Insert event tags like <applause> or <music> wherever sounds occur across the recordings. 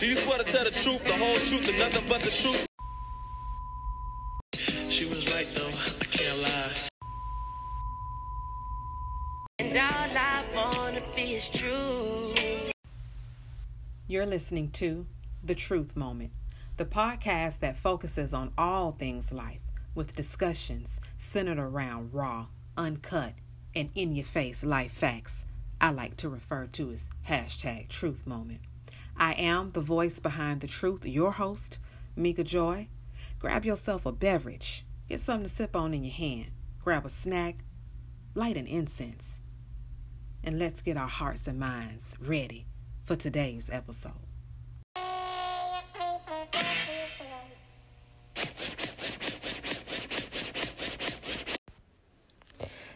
Do you swear to tell the truth, the whole truth, and nothing but the truth? She was right though, I can't lie. And all I wanna be is true. You're listening to The Truth Moment, the podcast that focuses on all things life with discussions centered around raw, uncut, and in your face life facts I like to refer to as hashtag truth moment. I am the voice behind the truth, your host, Mika Joy. Grab yourself a beverage, get something to sip on in your hand, grab a snack, light an incense, and let's get our hearts and minds ready for today's episode.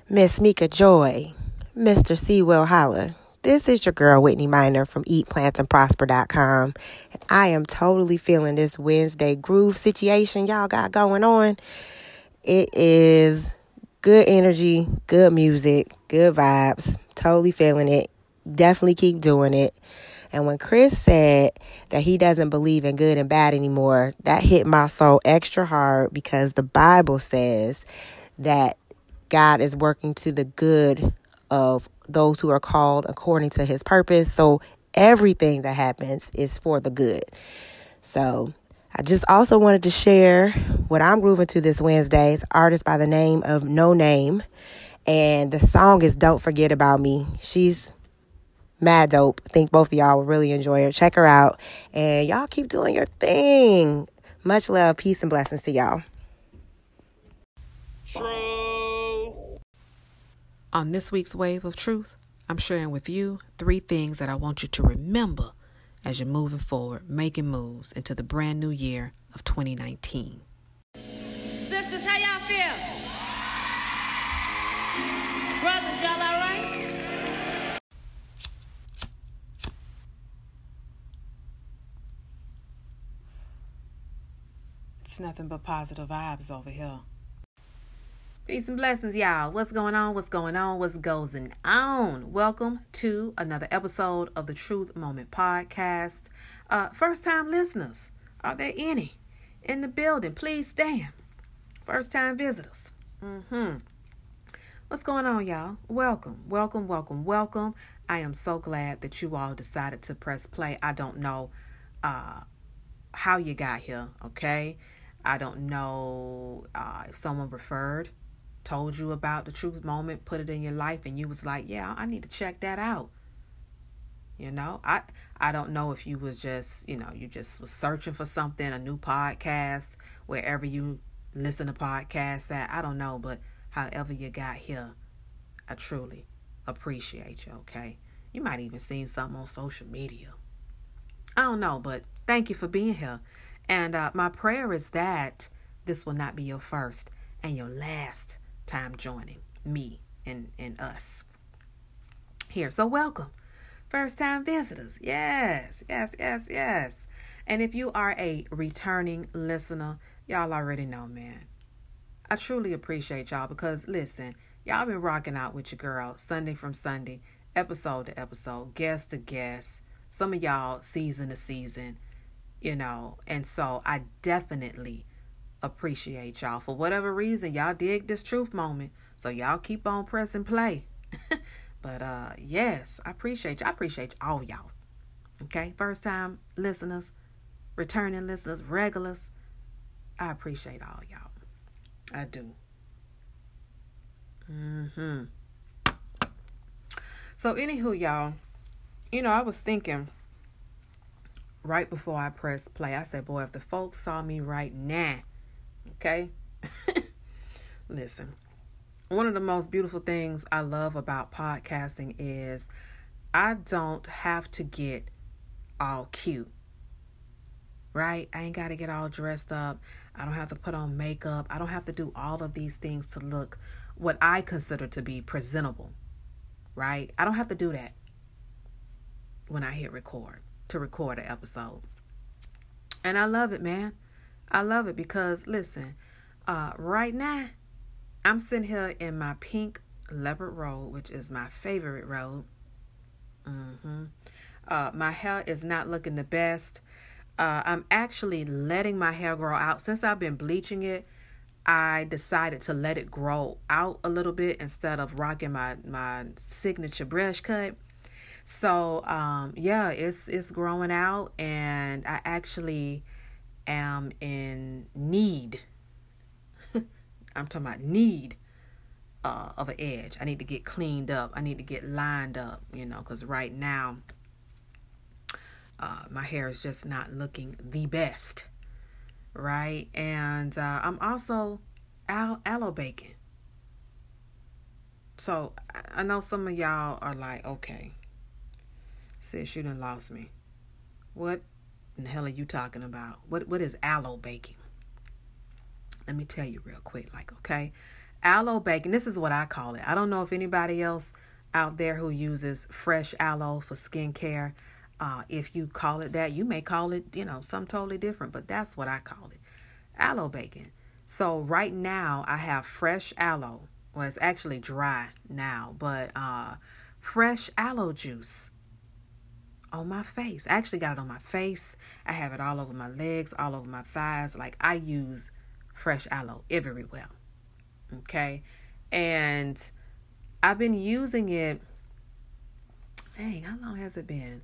Miss Mika Joy, Mr. Sewell Holla. This is your girl Whitney Miner from EatPlantAndProsper.com. And I am totally feeling this Wednesday groove situation y'all got going on. It is good energy, good music, good vibes. Totally feeling it. Definitely keep doing it. And when Chris said that he doesn't believe in good and bad anymore, that hit my soul extra hard because the Bible says that God is working to the good of those who are called according to his purpose. So everything that happens is for the good. So I just also wanted to share what I'm grooving to this Wednesday. It's artist by the name of Noname. And the song is Don't Forget About Me. She's mad dope. I think both of y'all will really enjoy her. Check her out. And y'all keep doing your thing. Much love, peace, and blessings to y'all. True. On this week's Wave of Truth, I'm sharing with you three things that I want you to remember as you're moving forward, making moves into the brand new year of 2019. Sisters, how y'all feel? Brothers, y'all alright? It's nothing but positive vibes over here. Peace and blessings, y'all. What's going on? What's going on? What's going on? Welcome to another episode of the Truth Moment Podcast. Uh, first time listeners, are there any in the building? Please stand. First time visitors. Mm-hmm. What's going on, y'all? Welcome, welcome, welcome, welcome. I am so glad that you all decided to press play. I don't know uh, how you got here, okay? I don't know uh, if someone referred, told you about the truth moment, put it in your life, and you was like, yeah, I need to check that out. You know, I I don't know if you was just, you know, you just was searching for something, a new podcast, wherever you listen to podcasts at. I don't know, but however you got here, I truly appreciate you, okay? You might even seen something on social media. I don't know, but thank you for being here. And uh, my prayer is that this will not be your first and your last time joining me and, and us here. So, welcome, first time visitors. Yes, yes, yes, yes. And if you are a returning listener, y'all already know, man. I truly appreciate y'all because, listen, y'all been rocking out with your girl Sunday from Sunday, episode to episode, guest to guest. Some of y'all season to season you know and so i definitely appreciate y'all. For whatever reason y'all dig this truth moment. So y'all keep on pressing play. <laughs> But uh yes i appreciate you i appreciate all y'all. Okay? First time listeners returning listeners regulars i appreciate all y'all. I do. Mm-hmm. So anywho y'all you know i was thinking right before I pressed play. I said, boy, if the folks saw me right now, okay? <laughs> Listen, one of the most beautiful things I love about podcasting is I don't have to get all cute, right? I ain't got to get all dressed up. I don't have to put on makeup. I don't have to do all of these things to look what I consider to be presentable, right? I don't have to do that when I hit record to record an episode. And I love it, man. I love it because listen, uh, right now I'm sitting here in my pink leopard robe, which is my favorite robe. Mm-hmm. Uh, my hair is not looking the best. Uh, I'm actually letting my hair grow out. Since I've been bleaching it, I decided to let it grow out a little bit instead of rocking my, my signature brush cut. So um, yeah, it's it's growing out, and I actually am in need. <laughs> I'm talking about need uh, of an edge. I need to get cleaned up. I need to get lined up, you know, because right now uh, my hair is just not looking the best, right? And uh, I'm also al- aloe baking. So I know some of y'all are like, okay, sis, you done lost me. What in the hell are you talking about? What what is aloe baking? Let me tell you real quick, like, okay. Aloe baking, this is what I call it. I don't know if anybody else out there who uses fresh aloe for skincare. Uh, if you call it that, you may call it, you know, something totally different, but that's what I call it. Aloe baking. So right now I have fresh aloe. Well, it's actually dry now, but uh fresh aloe juice on my face. I actually got it on my face. I have it all over my legs, all over my thighs. Like I use fresh aloe everywhere. Okay? And I've been using it Dang, how long has it been?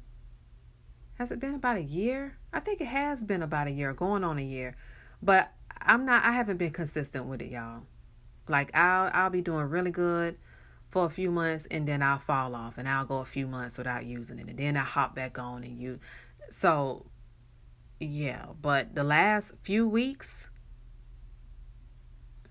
Has it been about a year? I think it has been about a year, going on a year. But I'm not I haven't been consistent with it, y'all. Like I'll I'll be doing really good for a few months and then I'll fall off and I'll go a few months without using it and then I hop back on and you so yeah, but the last few weeks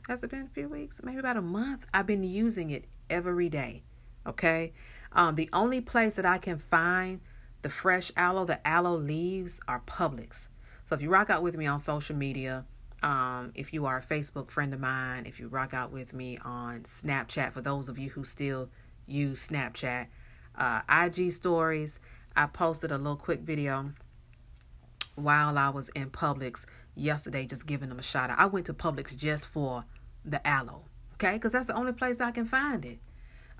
has it been a few weeks? Maybe about a month. I've been using it every day. Okay. Um, the only place that I can find the fresh aloe, the aloe leaves, are Publix. So if you rock out with me on social media, um, if you are a Facebook friend of mine, if you rock out with me on Snapchat, for those of you who still use Snapchat, uh, IG stories, I posted a little quick video while I was in Publix yesterday, just giving them a shout out. I went to Publix just for the aloe, okay? Because that's the only place I can find it.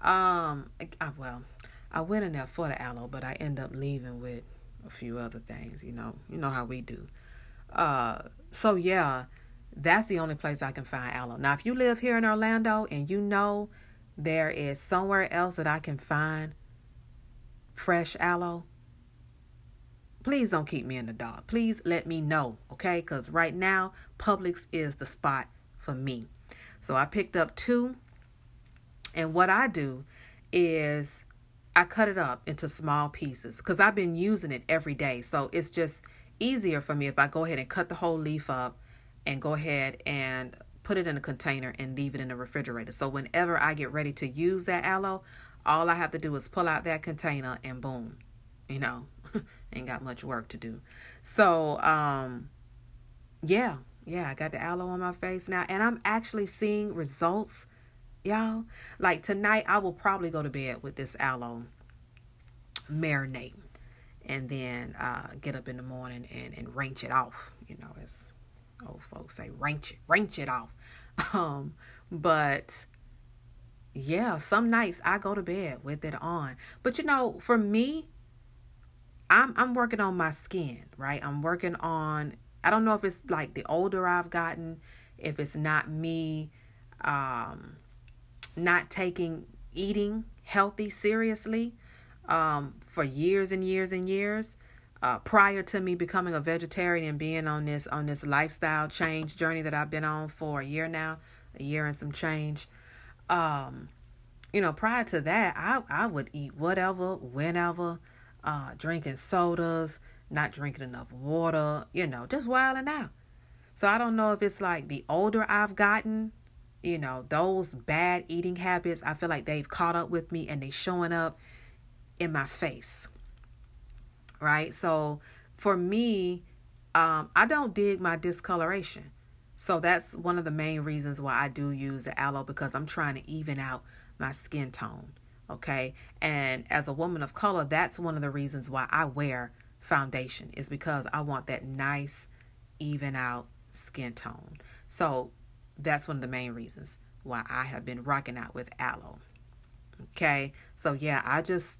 Um, I, well, I went in there for the aloe, but I end up leaving with a few other things. You know, you know how we do. Uh, so yeah, that's the only place I can find aloe. Now, if you live here in Orlando and you know there is somewhere else that I can find fresh aloe, please don't keep me in the dark. Please let me know, okay? Because right now, Publix is the spot for me. So I picked up two, and what I do is I cut it up into small pieces because I've been using it every day. So it's just easier for me if I go ahead and cut the whole leaf up and go ahead and put it in a container and leave it in the refrigerator. So whenever I get ready to use that aloe, all I have to do is pull out that container and boom, you know, <laughs> ain't got much work to do. So, um, yeah, yeah, I got the aloe on my face now and I'm actually seeing results, y'all. Like tonight, I will probably go to bed with this aloe marinating and then uh, get up in the morning and, and wrench it off, you know, as old folks say, wrench it, wrench it off. <laughs> Um, but yeah, some nights I go to bed with it on. But you know, for me, I'm I'm working on my skin, right? I'm working on I don't know if it's like the older I've gotten, if it's not me um not taking eating healthy seriously um for years and years and years uh, prior to me becoming a vegetarian and being on this on this lifestyle change journey that I've been on for a year now, a year and some change. Um, you know, prior to that, I I would eat whatever, whenever, uh, drinking sodas, not drinking enough water, you know, just wilding out. So I don't know if it's like the older I've gotten, you know, those bad eating habits, I feel like they've caught up with me and they showing up in my face right? So for me, um, I don't dig my discoloration. So that's one of the main reasons why I do use the aloe because I'm trying to even out my skin tone. Okay. And as a woman of color, that's one of the reasons why I wear foundation is because I want that nice, even out skin tone. So that's one of the main reasons why I have been rocking out with aloe. Okay. So yeah, I just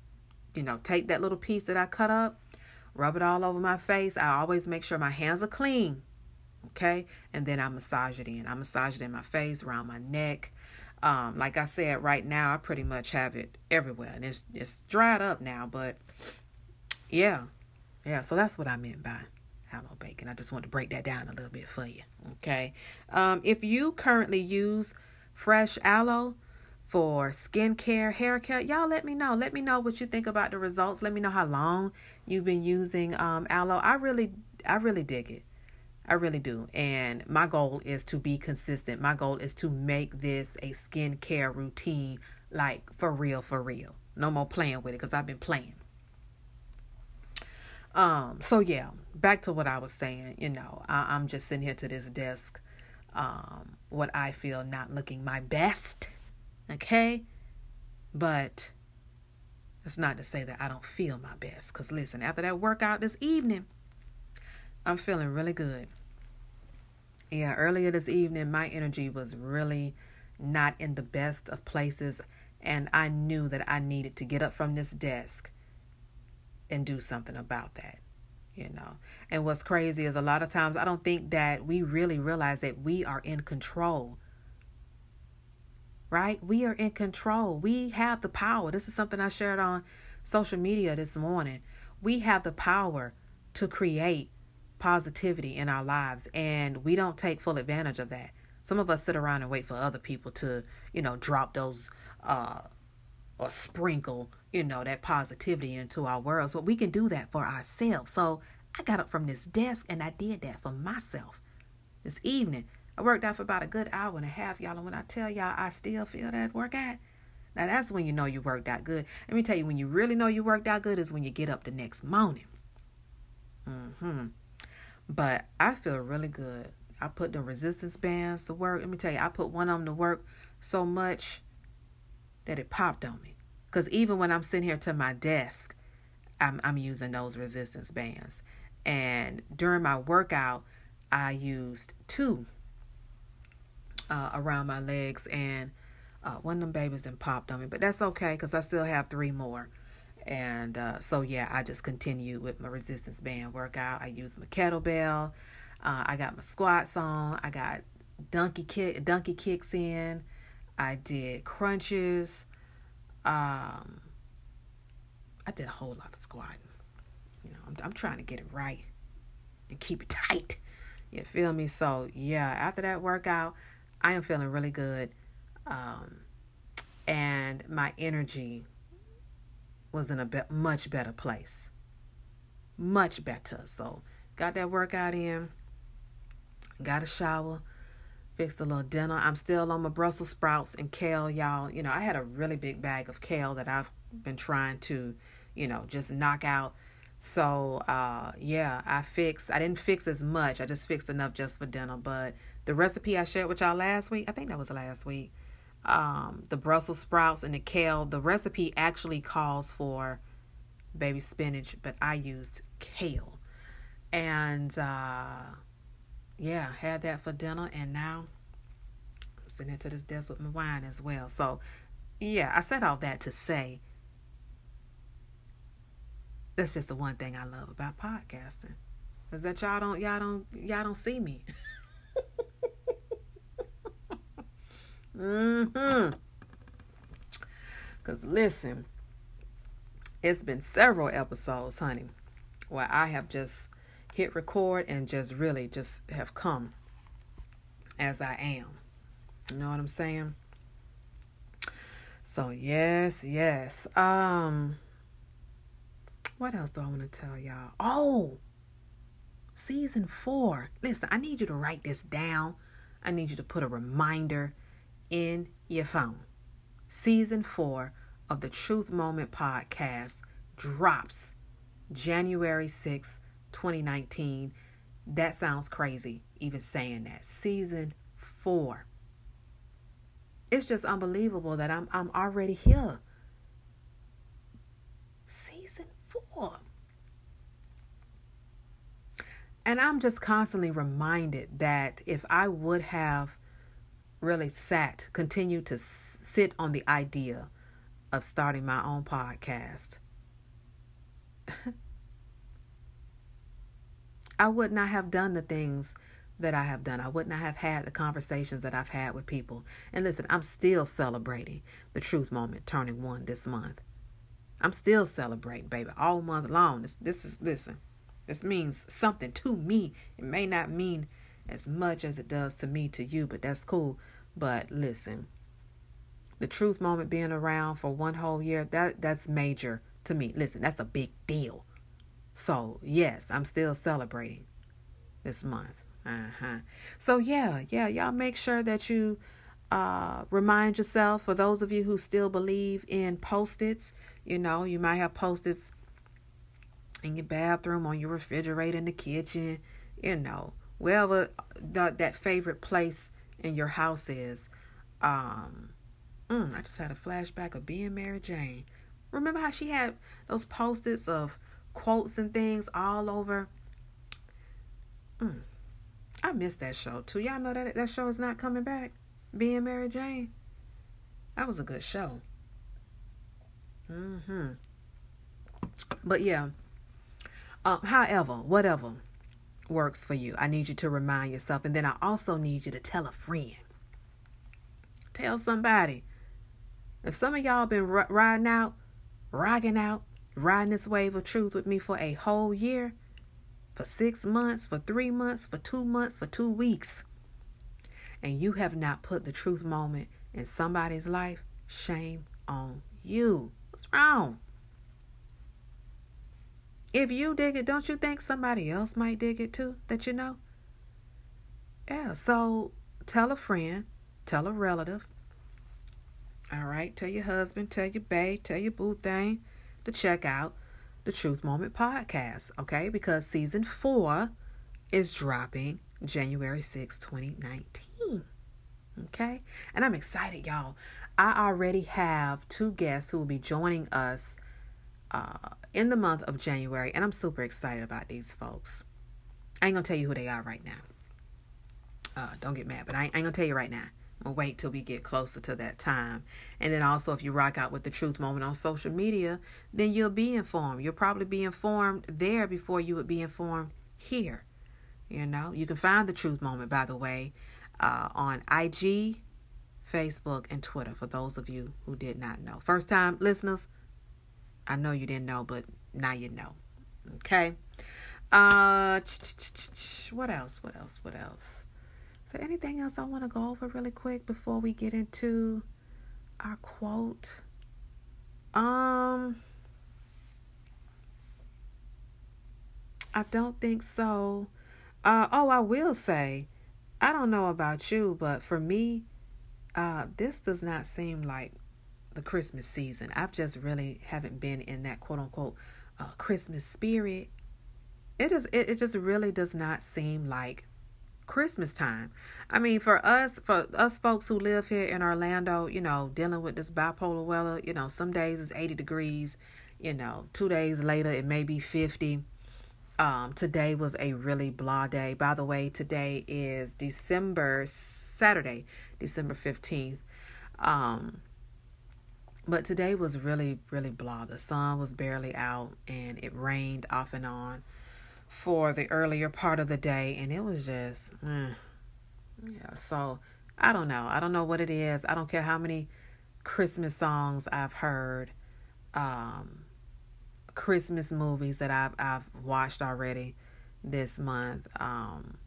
you know, take that little piece that I cut up, rub it all over my face. I always make sure my hands are clean. Okay. And then I massage it in. I massage it in my face, around my neck. Um, like I said, right now I pretty much have it everywhere. And it's it's dried up now, but yeah. Yeah, so that's what I meant by aloe baking. I just want to break that down a little bit for you. Okay. Um, if you currently use fresh aloe for skincare, hair care, y'all let me know. Let me know what you think about the results. Let me know how long you've been using um, aloe. I really, I really dig it. I really do. And my goal is to be consistent. My goal is to make this a skincare routine, like for real, for real. No more playing with it because I've been playing. Um, so yeah, back to what I was saying, you know, I, am just sitting here to this desk, um, what I feel not looking my best. Okay. But it's not to say that I don't feel my best. Cause listen, after that workout this evening, I'm feeling really good. Yeah, earlier this evening, my energy was really not in the best of places. And I knew that I needed to get up from this desk and do something about that you know and what's crazy is a lot of times i don't think that we really realize that we are in control right we are in control we have the power this is something i shared on social media this morning we have the power to create positivity in our lives and we don't take full advantage of that some of us sit around and wait for other people to you know drop those uh or sprinkle, you know, that positivity into our world. So we can do that for ourselves. So I got up from this desk and I did that for myself this evening. I worked out for about a good hour and a half, y'all. And when I tell y'all I still feel that workout, now that's when you know you worked out good. Let me tell you, when you really know you worked out good is when you get up the next morning. Mm-hmm. But I feel really good. I put the resistance bands to work. Let me tell you, I put one of them to work so much that it popped on me. Because even when I'm sitting here to my desk, I'm, I'm using those resistance bands. And during my workout, I used two uh, around my legs, and uh, one of them babies then popped on me. But that's okay because I still have three more. And uh, so, yeah, I just continue with my resistance band workout. I use my kettlebell. Uh, I got my squats on. I got donkey kick, donkey kicks in. I did crunches. Um, I did a whole lot of squatting. You know, I'm, I'm trying to get it right and keep it <laughs> tight. You feel me? So yeah, after that workout, I am feeling really good. Um, and my energy was in a be- much better place. Much better. So got that workout in, got a shower, fixed a little dinner. I'm still on my Brussels sprouts and kale, y'all. You know, I had a really big bag of kale that I've been trying to, you know, just knock out. So, uh, yeah, I fixed, I didn't fix as much. I just fixed enough just for dinner. But the recipe I shared with y'all last week, I think that was last week, um, the Brussels sprouts and the kale, the recipe actually calls for baby spinach, but I used kale. And, uh, yeah, had that for dinner, and now I'm sitting at this desk with my wine as well. So, yeah, I said all that to say that's just the one thing I love about podcasting is that y'all don't y'all don't y'all don't see me. <laughs> mm-hmm. Cause listen, it's been several episodes, honey, where I have just hit record and just really just have come as I am. You know what I'm saying? So yes, yes. Um what else do I want to tell y'all? Oh, season four. Listen, I need you to write this down. I need you to put a reminder in your phone. Season four of the Truth Moment podcast drops January 6th, 2019. That sounds crazy, even saying that. Season four. It's just unbelievable that I'm I'm already here. Season four. And I'm just constantly reminded that if I would have really sat, continued to sit on the idea of starting my own podcast, <laughs> I would not have done the things that I have done. I would not have had the conversations that I've had with people. And listen, I'm still celebrating the truth moment turning one this month. I'm still celebrating, baby, all month long. This, this is, listen, this means something to me. It may not mean as much as it does to me to you, but that's cool. But listen, the truth moment being around for one whole year, that that's major to me. Listen, that's a big deal. So, yes, I'm still celebrating this month. Uh-huh. So yeah, yeah, y'all make sure that you uh, remind yourself for those of you who still believe in post-its, you know, you might have post-its in your bathroom, on your refrigerator, in the kitchen, you know, wherever that, that favorite place in your house is. Um, mm, I just had a flashback of being Mary Jane. Remember how she had those post-its of quotes and things all over? Mm, I missed that show too. Y'all know that that show is not coming back. Being Mary Jane. That was a good show. Mm-hmm. But yeah. Um, however, whatever works for you, I need you to remind yourself. And then I also need you to tell a friend. Tell somebody. If some of y'all been riding out, rocking out, riding this wave of truth with me for a whole year, for six months, for three months, for two months, for two weeks, and you have not put the truth moment in somebody's life, shame on you. What's wrong? If you dig it, don't you think somebody else might dig it too that you know? Yeah, so tell a friend, tell a relative. All right, tell your husband, tell your babe, tell your boo thing to check out the Truth Moment podcast, okay? Because season four is dropping January 6, 2019. Okay? And I'm excited, y'all. I already have two guests who will be joining us uh, in the month of January, and I'm super excited about these folks. I ain't gonna tell you who they are right now. Uh, don't get mad, but I ain't, gonna tell you right now. We'll wait till we get closer to that time. And then also, if you rock out with the truth moment on social media, then you'll be informed. You'll probably be informed there before you would be informed here. You know, you can find the truth moment, by the way, uh, on IG, Facebook, and Twitter for those of you who did not know. First time listeners, I know you didn't know, but now you know. Okay. Uh, what else? What else? What else? There anything else I want to go over really quick before we get into our quote? Um, I don't think so. Uh, oh, I will say, I don't know about you, but for me, uh, this does not seem like the Christmas season. I've just really haven't been in that quote unquote uh, Christmas spirit. It is. It, it just really does not seem like Christmas time. I mean, for us, for us folks who live here in Orlando, you know, dealing with this bipolar weather, you know, some days it's 80 degrees, you know, two days later it may be 50. Um, today was a really blah day. By the way, today is December, Saturday, December 15th. Um, but today was really, really blah. The sun was barely out and it rained off and on for the earlier part of the day, and it was just, eh. yeah. So I don't know. I don't know what it is. I don't care how many Christmas songs I've heard, um, Christmas movies that I've I've watched already this month. Um,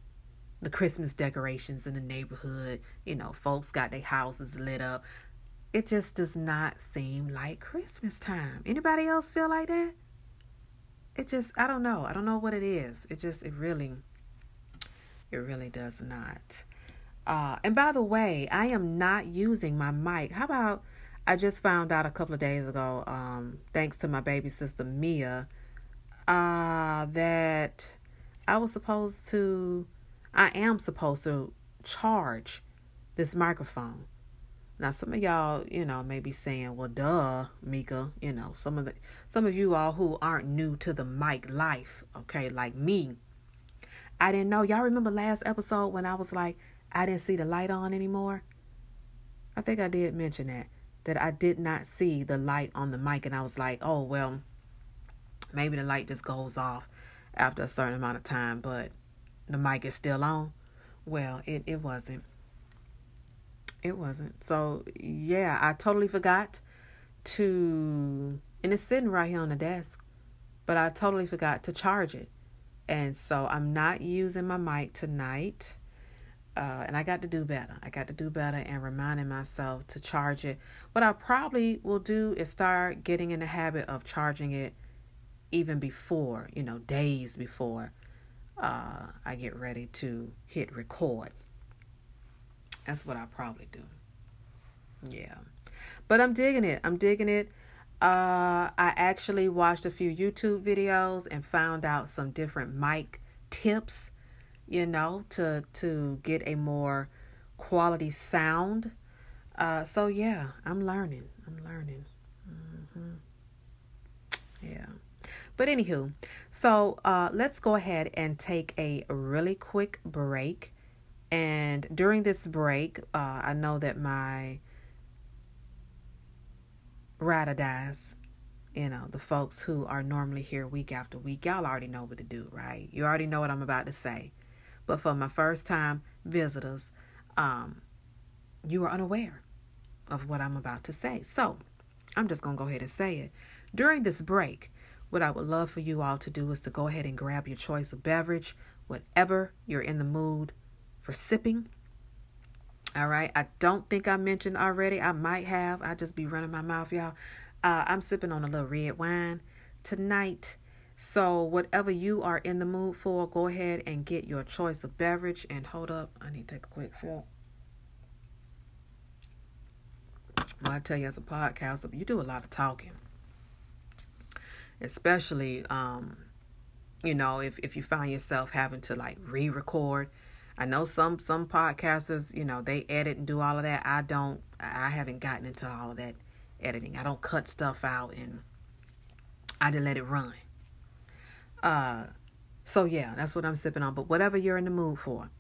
the Christmas decorations in the neighborhood. You know, folks got their houses lit up. It just does not seem like Christmas time. Anybody else feel like that? it just I don't know. I don't know what it is. It just it really it really does not. Uh and by the way, I am not using my mic. How about I just found out a couple of days ago, um, thanks to my baby sister Mia, uh, that I was supposed to I am supposed to charge this microphone. Now, some of y'all, you know, may be saying, "Well, duh, Mika." You know, some of the some of you all who aren't new to the mic life, okay, like me. I didn't know. Y'all remember last episode when I was like, I didn't see the light on anymore. I think I did mention that that I did not see the light on the mic, and I was like, "Oh well." maybe the light just goes off after a certain amount of time, but the mic is still on. Well, it, it wasn't. It wasn't. So, yeah, I totally forgot to, and it's sitting right here on the desk, but I totally forgot to charge it. And so I'm not using my mic tonight. Uh, and I got to do better. I got to do better and reminding myself to charge it. What I probably will do is start getting in the habit of charging it even before, you know, days before uh, I get ready to hit record. That's what I probably do. Yeah. But I'm digging it. I'm digging it. Uh, I actually watched a few YouTube videos and found out some different mic tips, you know, to to get a more quality sound. Uh, so yeah, I'm learning. I'm learning. Mm-hmm. Yeah. But anywho, so uh, let's go ahead and take a really quick break. And during this break, uh, I know that my ride dies, you know, the folks who are normally here week after week, y'all already know what to do, right? You already know what I'm about to say. But for my first time visitors, um, you are unaware of what I'm about to say. So I'm just going to go ahead and say it. During this break, what I would love for you all to do is to go ahead and grab your choice of beverage, whatever you're in the mood for sipping. All right. I don't think I mentioned already. I might have. I just be running my mouth, y'all. Uh, I'm sipping on a little red wine tonight. So, whatever you are in the mood for, go ahead and get your choice of beverage. And hold up, I need to take a quick sip. Well, I tell you, as a podcaster, you do a lot of talking, especially, um, you know, if if you find yourself having to like re-record I know some some podcasters, you know, they edit and do all of that. I don't. I haven't gotten into all of that editing. I don't cut stuff out and I just let it run. Uh, so yeah, that's what I'm sipping on. But whatever you're in the mood for,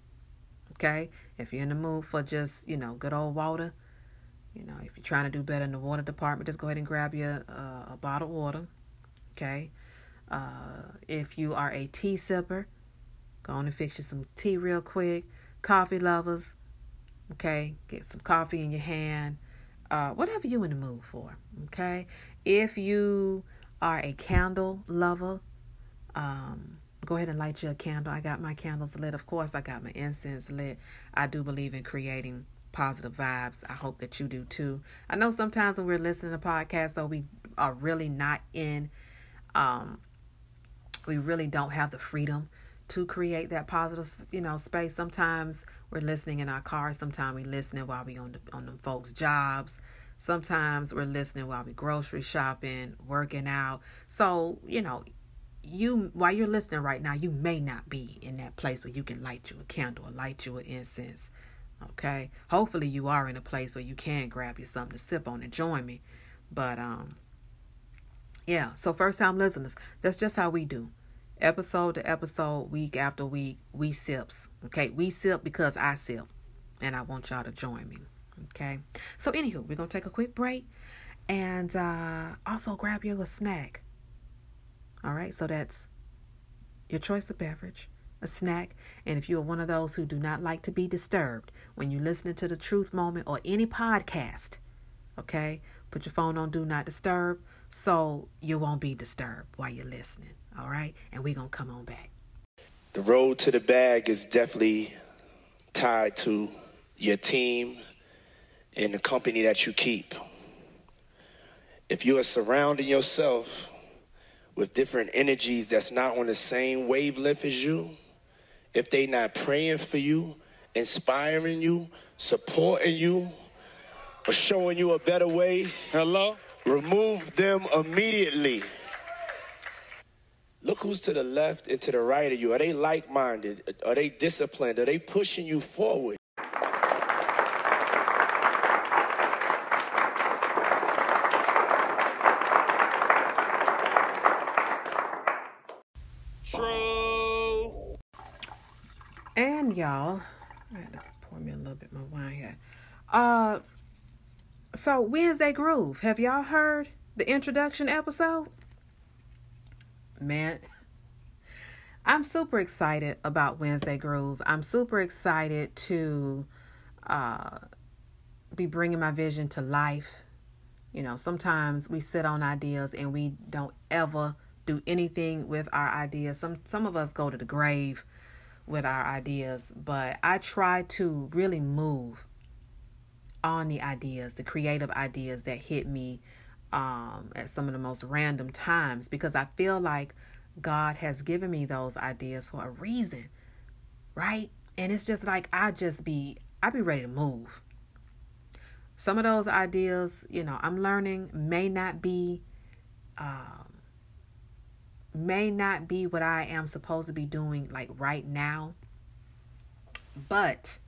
okay. If you're in the mood for just you know good old water, you know, if you're trying to do better in the water department, just go ahead and grab your uh, a bottle of water, okay. Uh, if you are a tea sipper, Go on and fix you some tea real quick. Coffee lovers, okay? Get some coffee in your hand. Uh, whatever you in the mood for, okay? If you are a candle lover, um, go ahead and light your candle. I got my candles lit. Of course, I got my incense lit. I do believe in creating positive vibes. I hope that you do too. I know sometimes when we're listening to podcasts, though, we are really not in, um, we really don't have the freedom to create that positive, you know, space. Sometimes we're listening in our cars. Sometimes we're listening while we on the on the folks' jobs. Sometimes we're listening while we grocery shopping, working out. So you know, you while you're listening right now, you may not be in that place where you can light you a candle or light you an incense. Okay. Hopefully you are in a place where you can grab you something to sip on and join me. But um yeah, so first time listeners, that's just how we do episode to episode, week after week, we sips. Okay, we sip because I sip, and I want y'all to join me. Okay, so anywho, we're gonna take a quick break, and uh, also grab you a snack. All right, so that's your choice of beverage, a snack, and if you are one of those who do not like to be disturbed when you're listening to the Truth Moment or any podcast, okay, put your phone on Do Not Disturb so you won't be disturbed while you're listening. All right. And we're going to come on back. The road to the bag is definitely tied to your team and the company that you keep. If you are surrounding yourself with different energies that's not on the same wavelength as you, if they not praying for you, inspiring you, supporting you, or showing you a better way, hello, remove them immediately. Look who's to the left and to the right of you. Are they like minded? Are they disciplined? Are they pushing you forward? True. And y'all, I had to pour me a little bit more wine here. Uh, so Wednesday Groove. Have y'all heard the introduction episode? Man, I'm super excited about Wednesday Groove. I'm super excited to uh, be bringing my vision to life. You know, sometimes we sit on ideas and we don't ever do anything with our ideas. Some some of us go to the grave with our ideas, but I try to really move on the ideas, the creative ideas that hit me um, at some of the most random times because I feel like God has given me those ideas for a reason, right? And it's just like I just be I be ready to move. Some of those ideas, you know, I'm learning may not be um, may not be what I am supposed to be doing like right now. But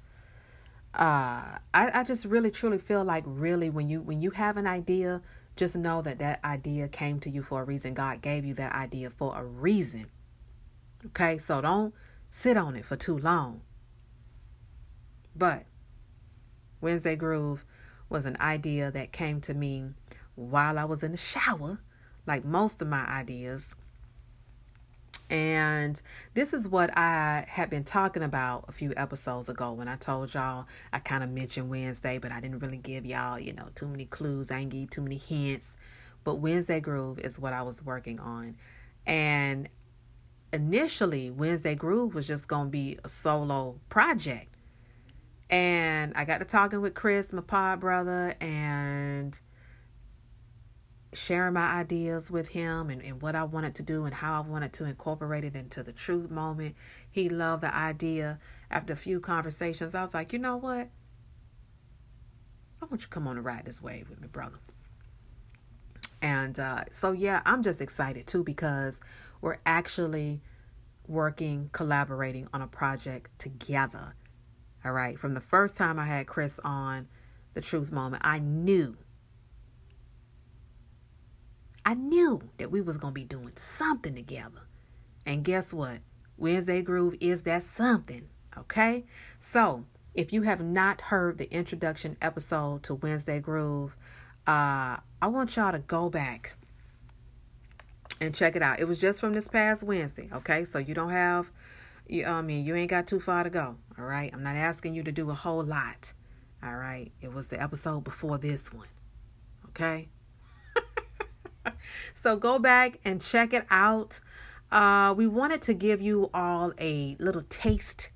uh I, I just really truly feel like really when you when you have an idea just know that that idea came to you for a reason. God gave you that idea for a reason. Okay? So don't sit on it for too long. But wednesday groove was an idea that came to me while i was in the shower like most of my ideas and this is what I had been talking about a few episodes ago when I told y'all I kind of mentioned Wednesday, but I didn't really give y'all, you know, too many clues. I didn't give too many hints. But Wednesday Groove is what I was working on. And initially, Wednesday Groove was just going to be a solo project. And I got to talking with Chris, my pod brother, and sharing my ideas with him and, and what I wanted to do and how I wanted to incorporate it into the truth moment. He loved the idea. After a few conversations, I was like, you know what? I want you to come on and ride this wave with me, brother. And uh, so, yeah, I'm just excited too because we're actually working, collaborating on a project together. All right. From the first time I had Chris on the truth moment, I knew I knew that we was going to be doing something together. And guess what? Wednesday Groove is that something, okay? So, if you have not heard the introduction episode to Wednesday Groove, uh, I want y'all to go back and check it out. It was just from this past Wednesday, okay? So you don't have, you, I mean, you ain't got too far to go, all right? I'm not asking you to do a whole lot, all right? It was the episode before this one, okay? <laughs> so go back and check it out. Uh, we wanted to give you all a little taste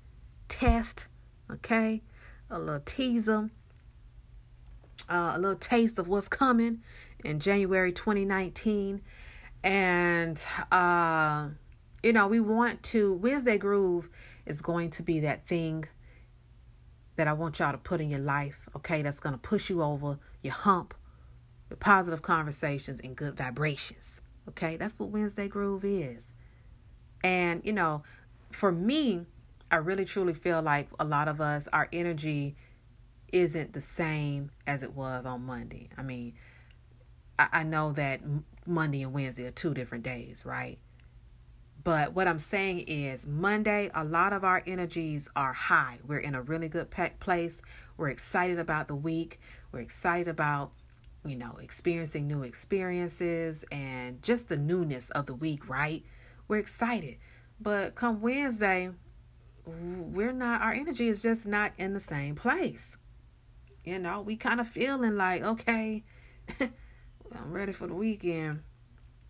test, okay? A little teaser, uh, a little taste of what's coming in January 2019. And, uh, you know, we want to, Wednesday Groove is going to be that thing that I want y'all to put in your life, okay? That's going to push you over your hump positive conversations and good vibrations. Okay, that's what Wednesday Groove is. And, you know, for me, I really truly feel like a lot of us, our energy isn't the same as it was on Monday. I mean, I, I know that Monday and Wednesday are two different days, right? But what I'm saying is, Monday, a lot of our energies are high. We're in a really good place. We're excited about the week. We're excited about you know, experiencing new experiences and just the newness of the week, right? We're excited. But come Wednesday, we're not, our energy is just not in the same place. You know, we kind of feeling like, okay, <laughs> I'm ready for the weekend.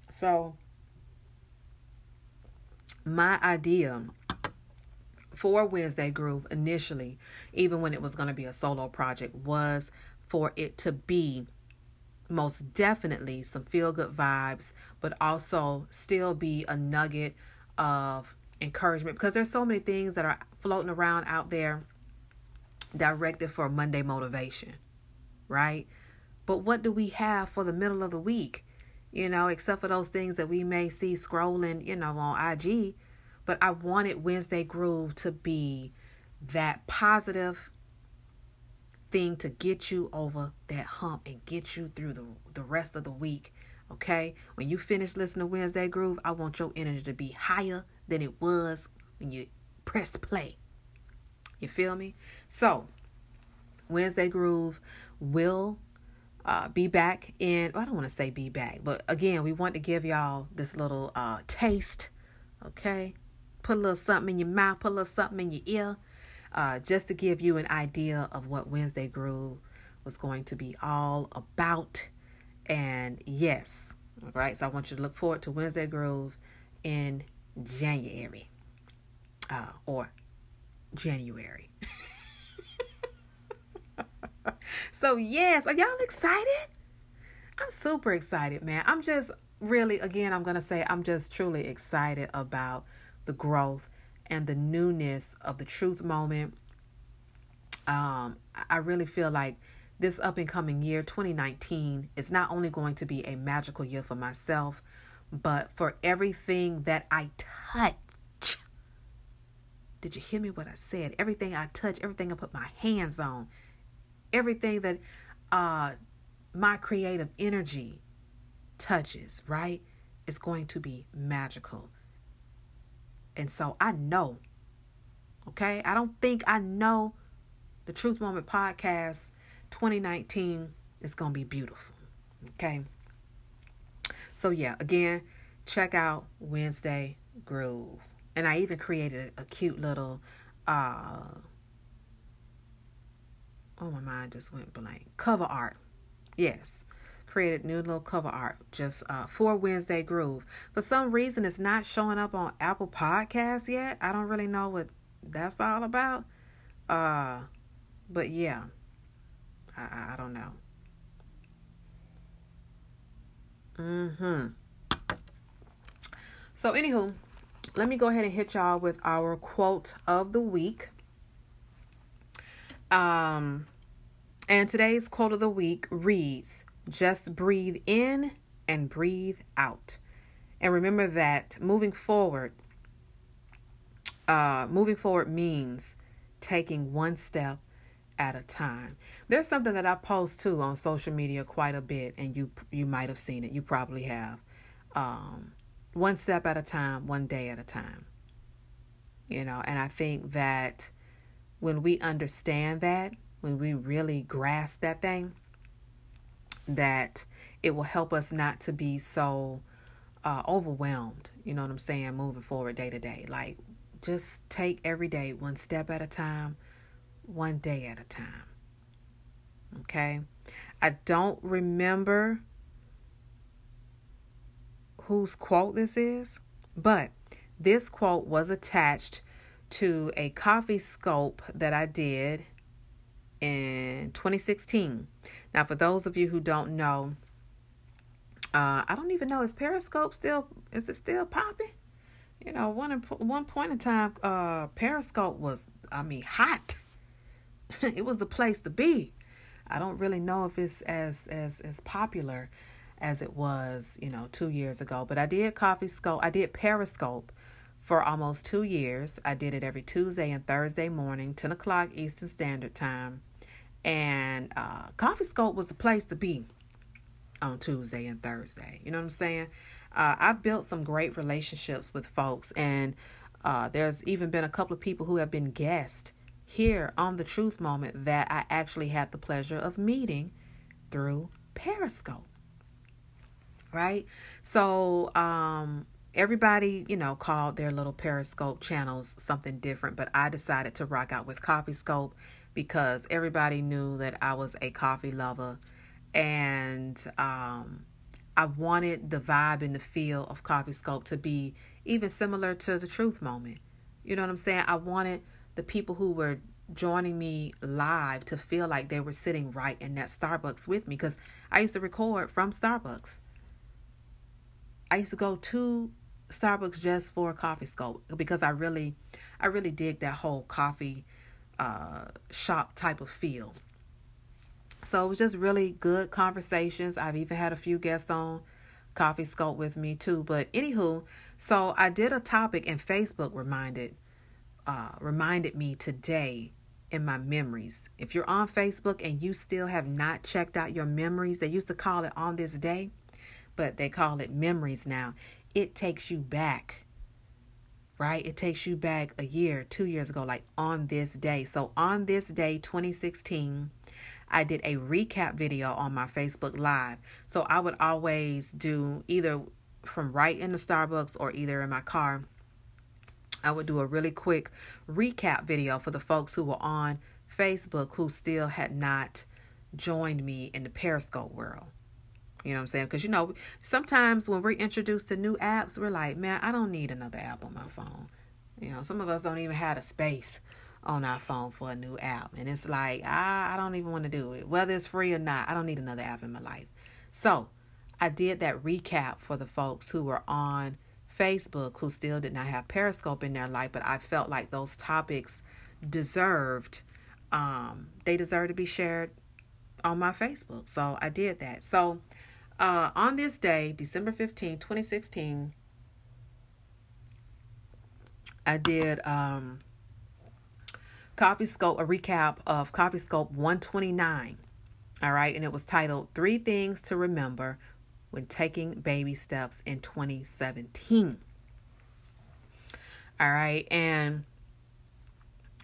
So, my idea for Wednesday Groove initially, even when it was going to be a solo project, was for it to be most definitely some feel good vibes, but also still be a nugget of encouragement because there's so many things that are floating around out there directed for Monday motivation, right? But what do we have for the middle of the week? You know, except for those things that we may see scrolling, you know, on IG. But I wanted Wednesday Groove to be that positive thing to get you over that hump and get you through the, the rest of the week. Okay? When you finish listening to Wednesday Groove, I want your energy to be higher than it was when you pressed play. You feel me? So, Wednesday Groove will uh, be back in, I don't want to say be back, but again, we want to give y'all this little uh, taste, okay? Put a little something in your mouth, put a little something in your ear, uh, just to give you an idea of what Wednesday Groove was going to be all about. And yes, all right, so I want you to look forward to Wednesday Groove in January uh, or January. <laughs> so, yes, are y'all excited? I'm super excited, man. I'm just really, again, I'm going to say, I'm just truly excited about the growth and the newness of the truth moment. Um, I really feel like this up and coming year, 2019, is not only going to be a magical year for myself, but for everything that I touch. Did you hear me what I said? Everything I touch, everything I put my hands on, everything that uh my creative energy touches, right? Is going to be magical. And so I know, okay? I don't think I know the Truth Moment podcast 2019 is going to be beautiful, okay? So, yeah, again, check out Wednesday Groove. And I even created a, cute little, uh, oh, my mind just went blank. Cover art. Yes created new little cover art just uh, for Wednesday Groove. For some reason, it's not showing up on Apple Podcasts yet. I don't really know what that's all about. Uh, but yeah, I, I don't know. Mm-hmm. So, anywho, let me go ahead and hit y'all with our quote of the week. Um, and today's quote of the week reads just breathe in and breathe out. And remember that moving forward, uh, moving forward means taking one step at a time. There's something that I post too on social media quite a bit, and you you might have seen it. You probably have. Um, one step at a time, one day at a time. You know, and I think that when we understand that, when we really grasp that thing, that it will help us not to be so uh, overwhelmed. You know what I'm saying? Moving forward day to day. Like, just take every day one step at a time, one day at a time. Okay? I don't remember whose quote this is, but this quote was attached to a coffee scope that I did in 2016. Now, for those of you who don't know, uh, I don't even know is Periscope still is it still popping? You know, one one point in time, uh, Periscope was I mean hot. <laughs> it was the place to be. I don't really know if it's as as as popular as it was, you know, two years ago. But I did Coffee Scope. I did Periscope for almost two years. I did it every Tuesday and Thursday morning, ten o'clock Eastern Standard Time. And uh, Coffee Scope was the place to be on Tuesday and Thursday. You know what I'm saying? Uh, I've built some great relationships with folks, and uh, there's even been a couple of people who have been guests here on the Truth Moment that I actually had the pleasure of meeting through Periscope. Right? So, um, everybody, you know, called their little Periscope channels something different, but I decided to rock out with Coffee Scope because everybody knew that I was a coffee lover and um, I wanted the vibe and the feel of Coffee Scope to be even similar to the Truth Moment. You know what I'm saying? I wanted the people who were joining me live to feel like they were sitting right in that Starbucks with me because I used to record from Starbucks. I used to go to Starbucks just for coffee scope because I really I really dig that whole coffee uh, shop type of feel. So it was just really good conversations. I've even had a few guests on Coffee Scope with me too. But anywho, so I did a topic and Facebook reminded uh, reminded me today in my memories. If you're on Facebook and you still have not checked out your memories, they used to call it on this day, but they call it memories now. It takes you back right? It takes you back a year, two years ago, like on this day. So on this day, 2016, I did a recap video on my Facebook Live. So I would always do either from right in the Starbucks or either in my car. I would do a really quick recap video for the folks who were on Facebook who still had not joined me in the Periscope world. You know what I'm saying? Because, you know, sometimes when we're introduced to new apps, we're like, man, I don't need another app on my phone. You know, some of us don't even have the space on our phone for a new app. And it's like, I, I don't even want to do it. Whether it's free or not, I don't need another app in my life. So I did that recap for the folks who were on Facebook who still did not have Periscope in their life, but I felt like those topics deserved, um, they deserve to be shared on my Facebook. So I did that. So uh, on this day, December 15, 2016, I did um, Coffee Scope, a recap of Coffee Scope 129. All right. And it was titled Three Things to Remember When Taking Baby Steps in 2017. All right. And,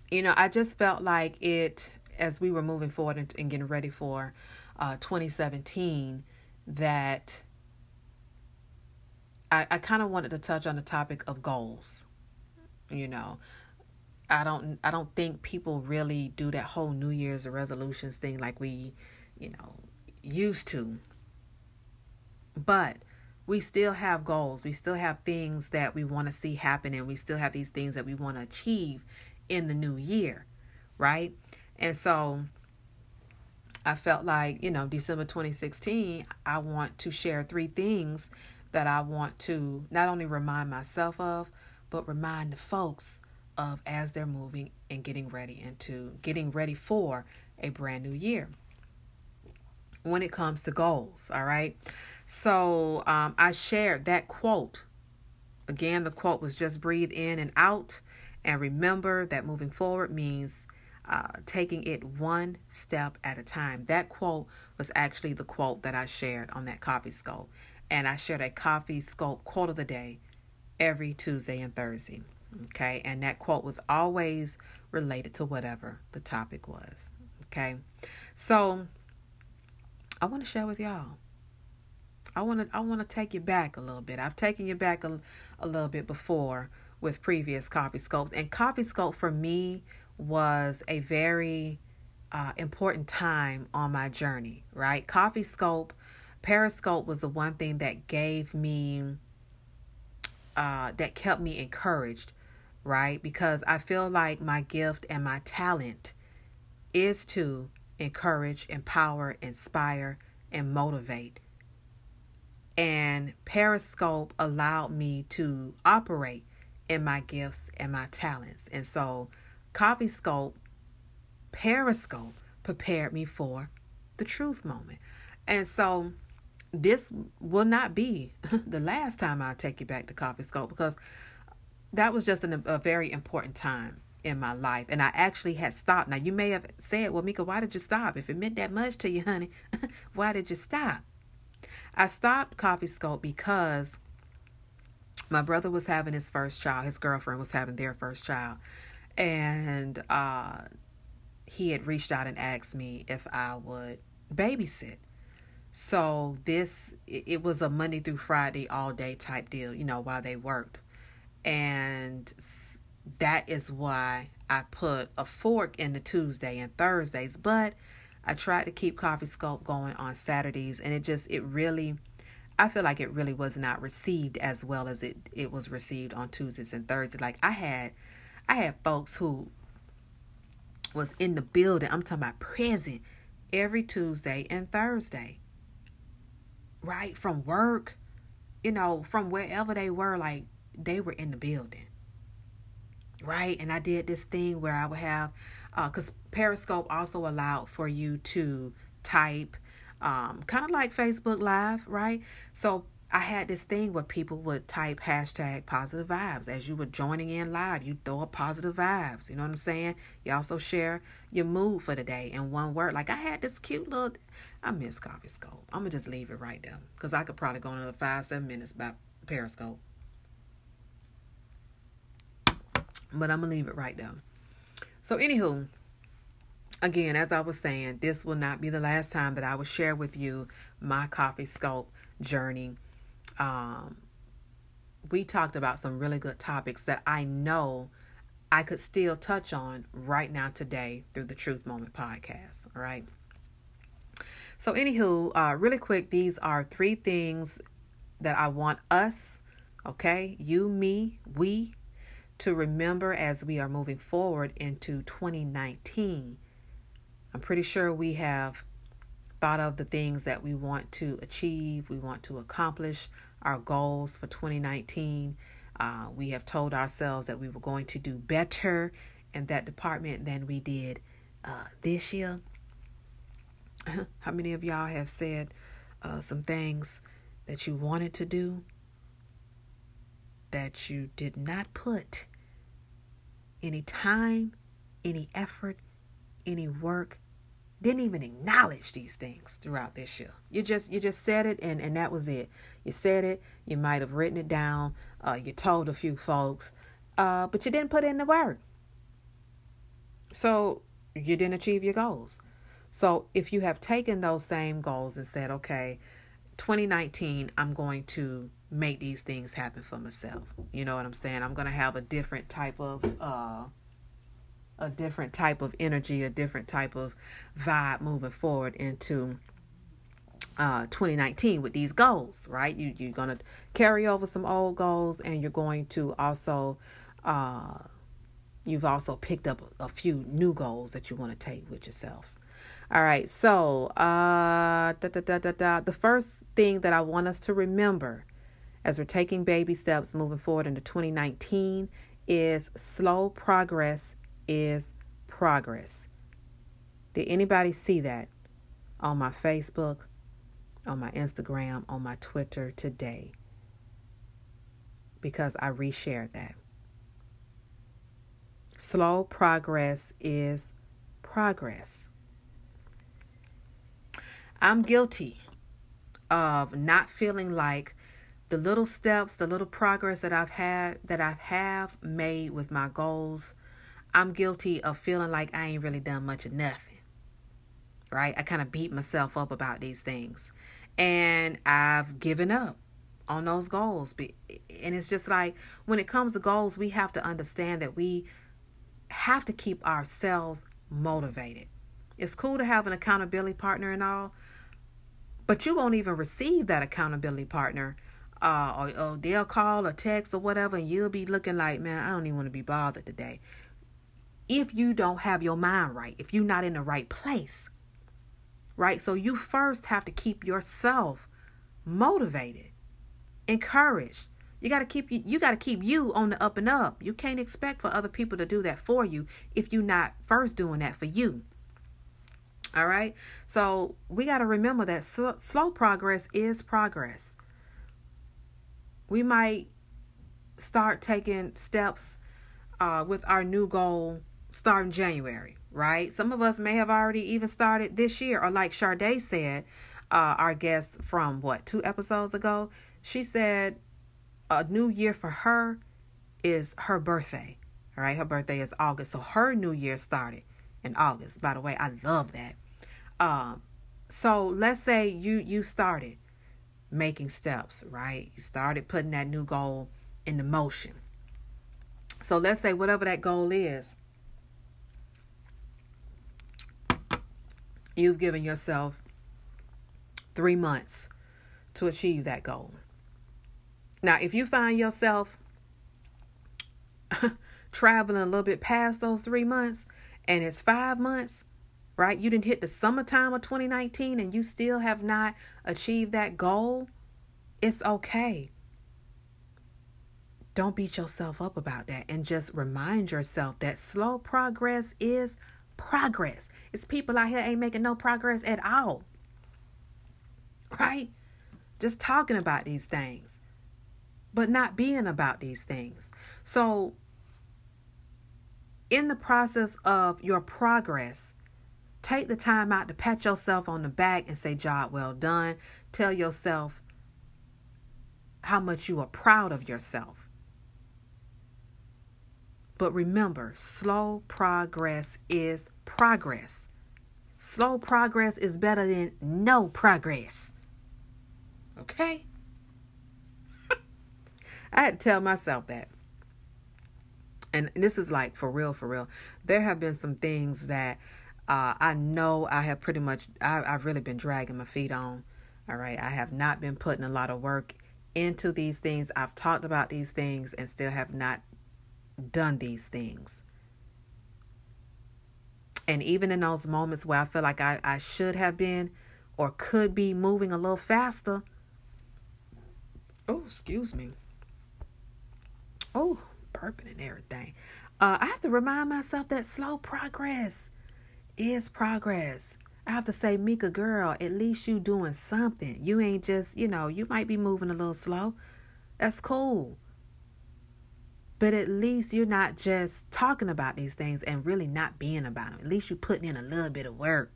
you know, I just felt like it, as we were moving forward and, getting ready for uh, 2017, that I, I kind of wanted to touch on the topic of goals. You know, I don't I don't think people really do that whole New Year's resolutions thing like we, you know, used to. But we still have goals. We still have things that we want to see happen and we still have these things that we want to achieve in the new year, right? And so I felt like, you know, December 2016, I want to share three things that I want to not only remind myself of, but remind the folks of as they're moving and getting ready into getting ready for a brand new year when it comes to goals. All right. So um, I shared that quote. Again, the quote was just breathe in and out. And remember that moving forward means uh, taking it one step at a time. That quote was actually the quote that I shared on that coffee scope. And I shared a coffee scope quote of the day every Tuesday and Thursday. Okay. And that quote was always related to whatever the topic was. Okay. So I want to share with y'all. I want to I want to take you back a little bit. I've taken you back a, a little bit before with previous coffee scopes. And coffee scope for me was a very uh, important time on my journey, right? Coffee Scope, Periscope was the one thing that gave me, uh, that kept me encouraged, right? Because I feel like my gift and my talent is to encourage, empower, inspire, and motivate. And Periscope allowed me to operate in my gifts and my talents. And so, Coffee Scope, Periscope prepared me for the truth moment. And so this will not be <laughs> the last time I take you back to Coffee Scope because that was just an, a very important time in my life. And I actually had stopped. Now, you may have said, well, Mika, why did you stop? If it meant that much to you, honey, <laughs> why did you stop? I stopped Coffee Scope because my brother was having his first child. His girlfriend was having their first child and uh, he had reached out and asked me if I would babysit. So this it was a Monday through Friday all day type deal, you know, while they worked. And that is why I put a fork in the Tuesday and Thursdays, but I tried to keep Coffee Scope going on Saturdays and it just it really I feel like it really was not received as well as it it was received on Tuesdays and Thursdays. Like I had I had folks who was in the building. I'm talking about present every Tuesday and Thursday. Right? From work, you know, from wherever they were, like they were in the building. Right? And I did this thing where I would have, because uh, Periscope also allowed for you to type, um, kind of like Facebook Live, right? So I had this thing where people would type hashtag positive vibes as you were joining in live. You throw up positive vibes. You know what I'm saying? You also share your mood for the day in one word. Like I had this cute little, I miss Coffee Scope. I'm gonna just leave it right there because I could probably go another five, seven minutes about Periscope. But I'm gonna leave it right there. So anywho, again, as I was saying, this will not be the last time that I will share with you my coffee scope journey. Um, we talked about some really good topics that I know I could still touch on right now today through the Truth Moment podcast. All right. So, anywho, uh, really quick, these are three things that I want us, okay, you, me, we, to remember as we are moving forward into 2019. I'm pretty sure we have thought of the things that we want to achieve, we want to accomplish, our goals for 2019. Uh, we have told ourselves that we were going to do better in that department than we did uh, this year. <laughs> How many of y'all have said uh, some things that you wanted to do that you did not put any time, any effort, any work didn't even acknowledge these things throughout this year. You just you just said it and and that was it. You said it. You might have written it down. Uh, you told a few folks, uh, but you didn't put in the work. So you didn't achieve your goals. So if you have taken those same goals and said, okay, 2019, I'm going to make these things happen for myself. You know what I'm saying? I'm going to have a different type of uh, a different type of energy, a different type of vibe moving forward into uh, 2019 with these goals, right? You you're gonna carry over some old goals, and you're going to also uh, you've also picked up a few new goals that you want to take with yourself. All right, so uh, da, da, da, the first thing that I want us to remember as we're taking baby steps moving forward into 2019 is slow progress is progress. Did anybody see that on my Facebook, on my Instagram, on my Twitter today? Because I reshared that. Slow progress is progress. I'm guilty of not feeling like the little steps, the little progress that I've had that I have have made with my goals I'm guilty of feeling like I ain't really done much of nothing. Right? I kind of beat myself up about these things. And I've given up on those goals. And it's just like when it comes to goals, we have to understand that we have to keep ourselves motivated. It's cool to have an accountability partner and all, but you won't even receive that accountability partner. Uh, or, or they'll call or text or whatever, and you'll be looking like, man, I don't even want to be bothered today if you don't have your mind right, if you're not in the right place. Right? So you first have to keep yourself motivated, encouraged. You got to keep you, you got to keep you on the up and up. You can't expect for other people to do that for you if you're not first doing that for you. All right? So we got to remember that slow, slow progress is progress. We might start taking steps uh, with our new goal starting January, right? Some of us may have already even started this year, or like Sade said, uh, our guest from what two episodes ago, she said a new year for her is her birthday. All right, her birthday is August, so her new year started in August. By the way, I love that. Um, so let's say you you started making steps, right? You started putting that new goal into motion. So let's say whatever that goal is, You've given yourself three months to achieve that goal. Now, if you find yourself <laughs> traveling a little bit past those three months and it's five months, right? You didn't hit the summertime of 2019 and you still have not achieved that goal, it's okay. Don't beat yourself up about that and just remind yourself that slow progress is progress. It's people out here ain't making no progress at all. Right? Just talking about these things, but not being about these things. So, in the process of your progress, take the time out to pat yourself on the back and say, Job well done. Tell yourself how much you are proud of yourself. But remember, slow progress is progress. Slow progress is better than no progress. Okay? <laughs> I had to tell myself that. And this is like for real, for real. There have been some things that uh, I know I have pretty much, I, I've really been dragging my feet on. All right. I have not been putting a lot of work into these things. I've talked about these things and still have not done these things. And even in those moments where I feel like I, I should have been or could be moving a little faster. Oh, excuse me. Oh, burping and everything. Uh, I have to remind myself that slow progress is progress. I have to say, Mika, girl, at least you doing something. You ain't just, you know, you might be moving a little slow. That's cool. But at least you're not just talking about these things and really not being about them. At least you're putting in a little bit of work.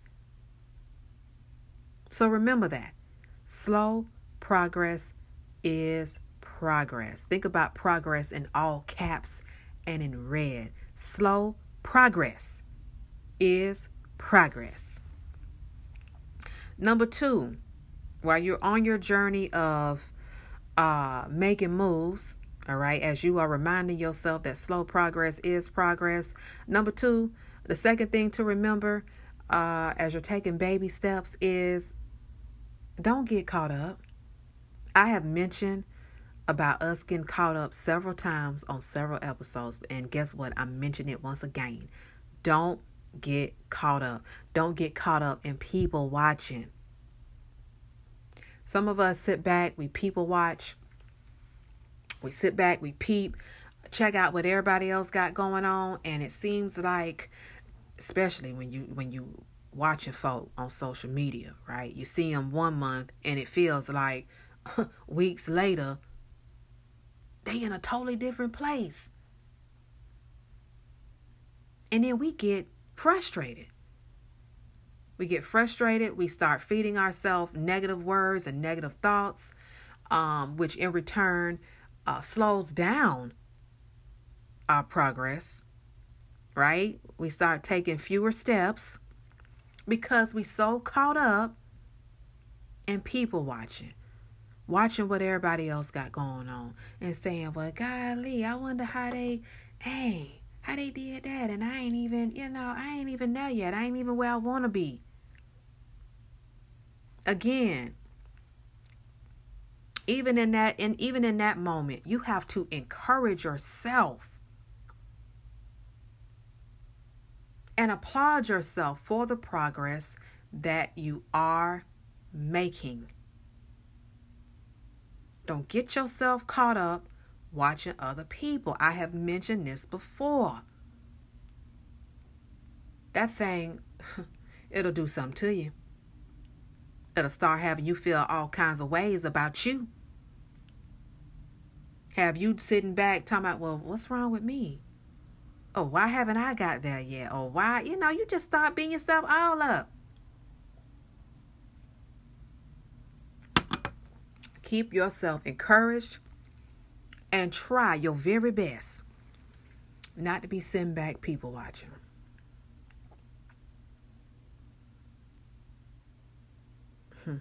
So remember that. Slow progress is progress. Think about progress in all caps and in red. Slow progress is progress. Number two, while you're on your journey of uh, making moves, all right, as you are reminding yourself that slow progress is progress. Number two, the second thing to remember uh, as you're taking baby steps is don't get caught up. I have mentioned about us getting caught up several times on several episodes, and guess what? I'm mentioning it once again. Don't get caught up. Don't get caught up in people watching. Some of us sit back, we people watch, we sit back, we peep, check out what everybody else got going on, and it seems like, especially when you when you watching folk on social media, right? You see them one month, and it feels like <laughs> weeks later they in a totally different place, and then we get frustrated. We get frustrated. We start feeding ourselves negative words and negative thoughts, um, which in return uh, slows down our progress, right? We start taking fewer steps because we so caught up in people watching, watching what everybody else got going on and saying, well, golly, I wonder how they, hey, how they did that. And I ain't even, you know, I ain't even there yet. I ain't even where I want to be. Again, even in that and even in that moment you have to encourage yourself and applaud yourself for the progress that you are making. Don't get yourself caught up watching other people. I have mentioned this before. That thing <laughs> it'll do something to you. It'll start having you feel all kinds of ways about you. Have you sitting back talking about, well, what's wrong with me? Oh, why haven't I got there yet? Or why, you know, you just start beating yourself all up. Keep yourself encouraged and try your very best not to be sitting back people watching. Hmm.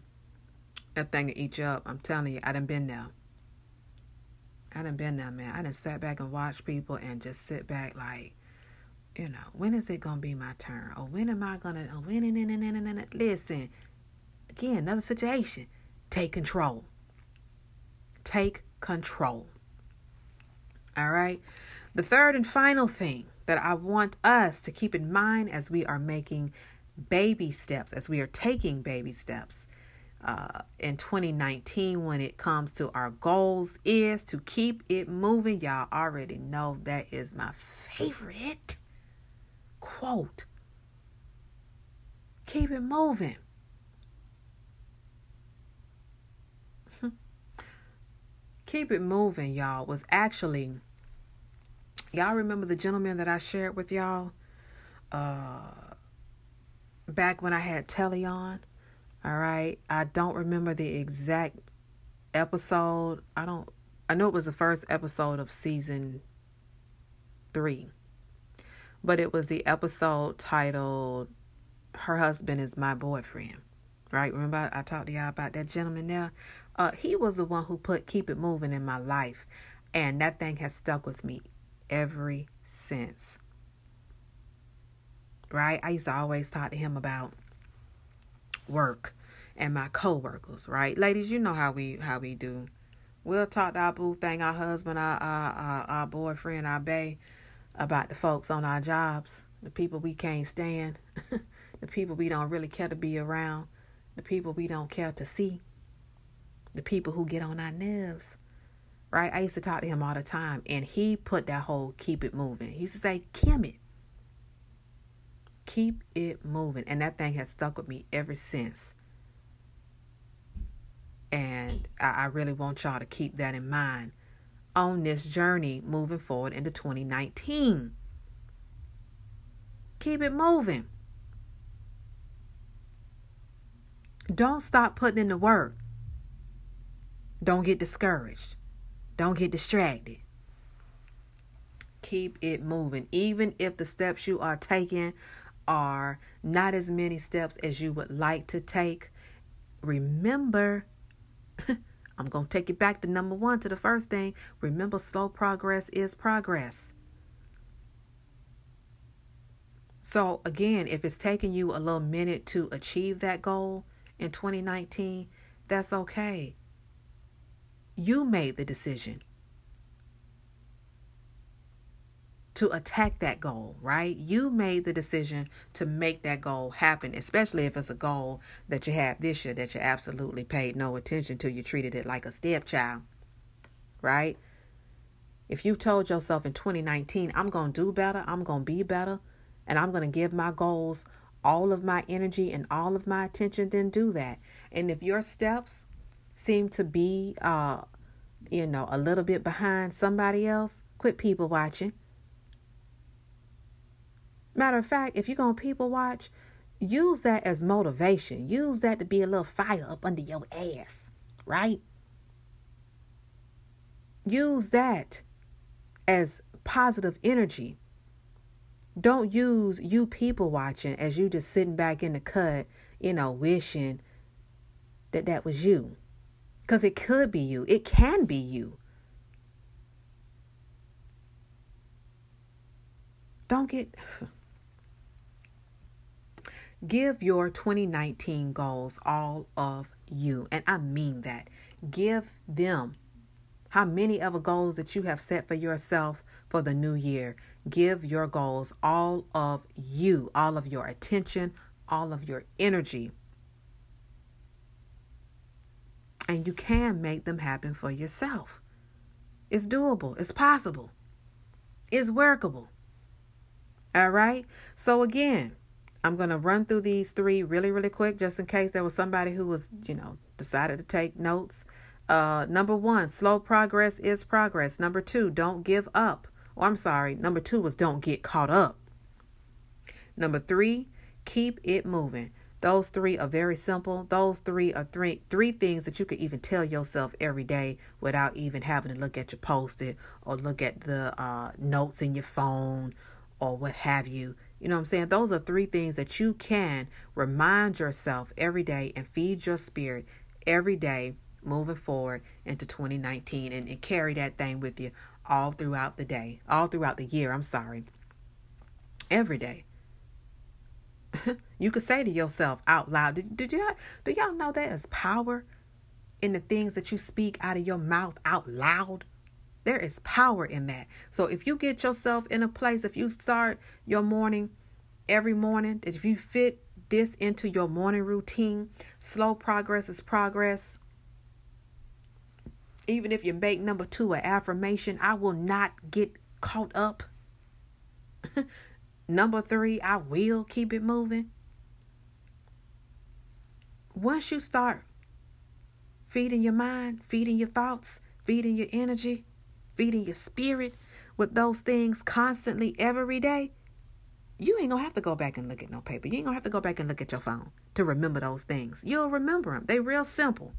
that thing will eat you up. I'm telling you, I done been there. I done been there, man. I done sat back and watched people and just sit back like, you know, when is it gonna be my turn? Or when am I gonna oh when and and and and listen. Again, another situation. Take control. Take control. All right. The third and final thing that I want us to keep in mind as we are making baby steps, as we are taking baby steps, uh, in 2019 when it comes to our goals is to keep it moving. Y'all already know that is my favorite quote. Keep it moving. <laughs> keep it moving, y'all, was actually, y'all remember the gentleman that I shared with y'all uh, back when I had Telly on? All right. I don't remember the exact episode. I don't I know it was the first episode of season three. But it was the episode titled Her Husband is My Boyfriend. Right? Remember I talked to y'all about that gentleman there? Uh, he was the one who put Keep It Moving in my life. And that thing has stuck with me ever since. Right? I used to always talk to him about work and my co-workers, right? Ladies, you know how we how we do. We'll talk to our boo thing, our husband, our, our, our, our boyfriend, our bae, about the folks on our jobs, the people we can't stand, <laughs> the people we don't really care to be around, the people we don't care to see, the people who get on our nerves. Right? I used to talk to him all the time, and he put that whole keep it moving. He used to say, Kim it. Keep it moving. And that thing has stuck with me ever since. And I, I really want y'all to keep that in mind on this journey moving forward into 2019. Keep it moving. Don't stop putting in the work. Don't get discouraged. Don't get distracted. Keep it moving. Even if the steps you are taking are not as many steps as you would like to take, remember <laughs> I'm going to take you back to number one to the first thing. Remember, slow progress is progress. So, again, if it's taking you a little minute to achieve that goal in 2019, that's okay. You made the decision. To attack that goal, right? You made the decision to make that goal happen, especially if it's a goal that you have this year that you absolutely paid no attention to. You treated it like a stepchild, right? If you told yourself in 2019, I'm going to do better, I'm going to be better, and I'm going to give my goals all of my energy and all of my attention, then do that. And if your steps seem to be, uh, you know, a little bit behind somebody else, quit people watching Matter of fact, if you're going to people watch, use that as motivation. Use that to be a little fire up under your ass, right? Use that as positive energy. Don't use you people watching as you just sitting back in the cut, you know, wishing that that was you. Because it could be you, it can be you. Don't get. <sighs> <sighs> Give your 2019 goals all of you. And I mean that. Give them how many ever goals that you have set for yourself for the new year. Give your goals all of you, all of your attention, all of your energy. And you can make them happen for yourself. It's doable, it's possible, it's workable. All right? So, again, I'm going to run through these three really, really quick just in case there was somebody who was, you know, decided to take notes. Uh, number one, slow progress is progress. Number two, don't give up. Oh, I'm sorry. Number two was don't get caught up. Number three, keep it moving. Those three are very simple. Those three are three three things that you could even tell yourself every day without even having to look at your post-it or look at the uh, notes in your phone or what have you. You know what I'm saying? Those are three things that you can remind yourself every day and feed your spirit every day moving forward into 2019 and, and carry that thing with you all throughout the day, all throughout the year. I'm sorry. Every day. <laughs> you could say to yourself out loud, did, did y'all, do y'all know there is power in the things that you speak out of your mouth out loud? There is power in that. So if you get yourself in a place, if you start your morning every morning, if you fit this into your morning routine, slow progress is progress. Even if you make number two an affirmation, I will not get caught up. <laughs> number three, I will keep it moving. Once you start feeding your mind, feeding your thoughts, feeding your energy, feeding your spirit with those things constantly every day, you ain't gonna have to go back and look at no paper. You ain't gonna have to go back and look at your phone to remember those things. You'll remember them. They real simple.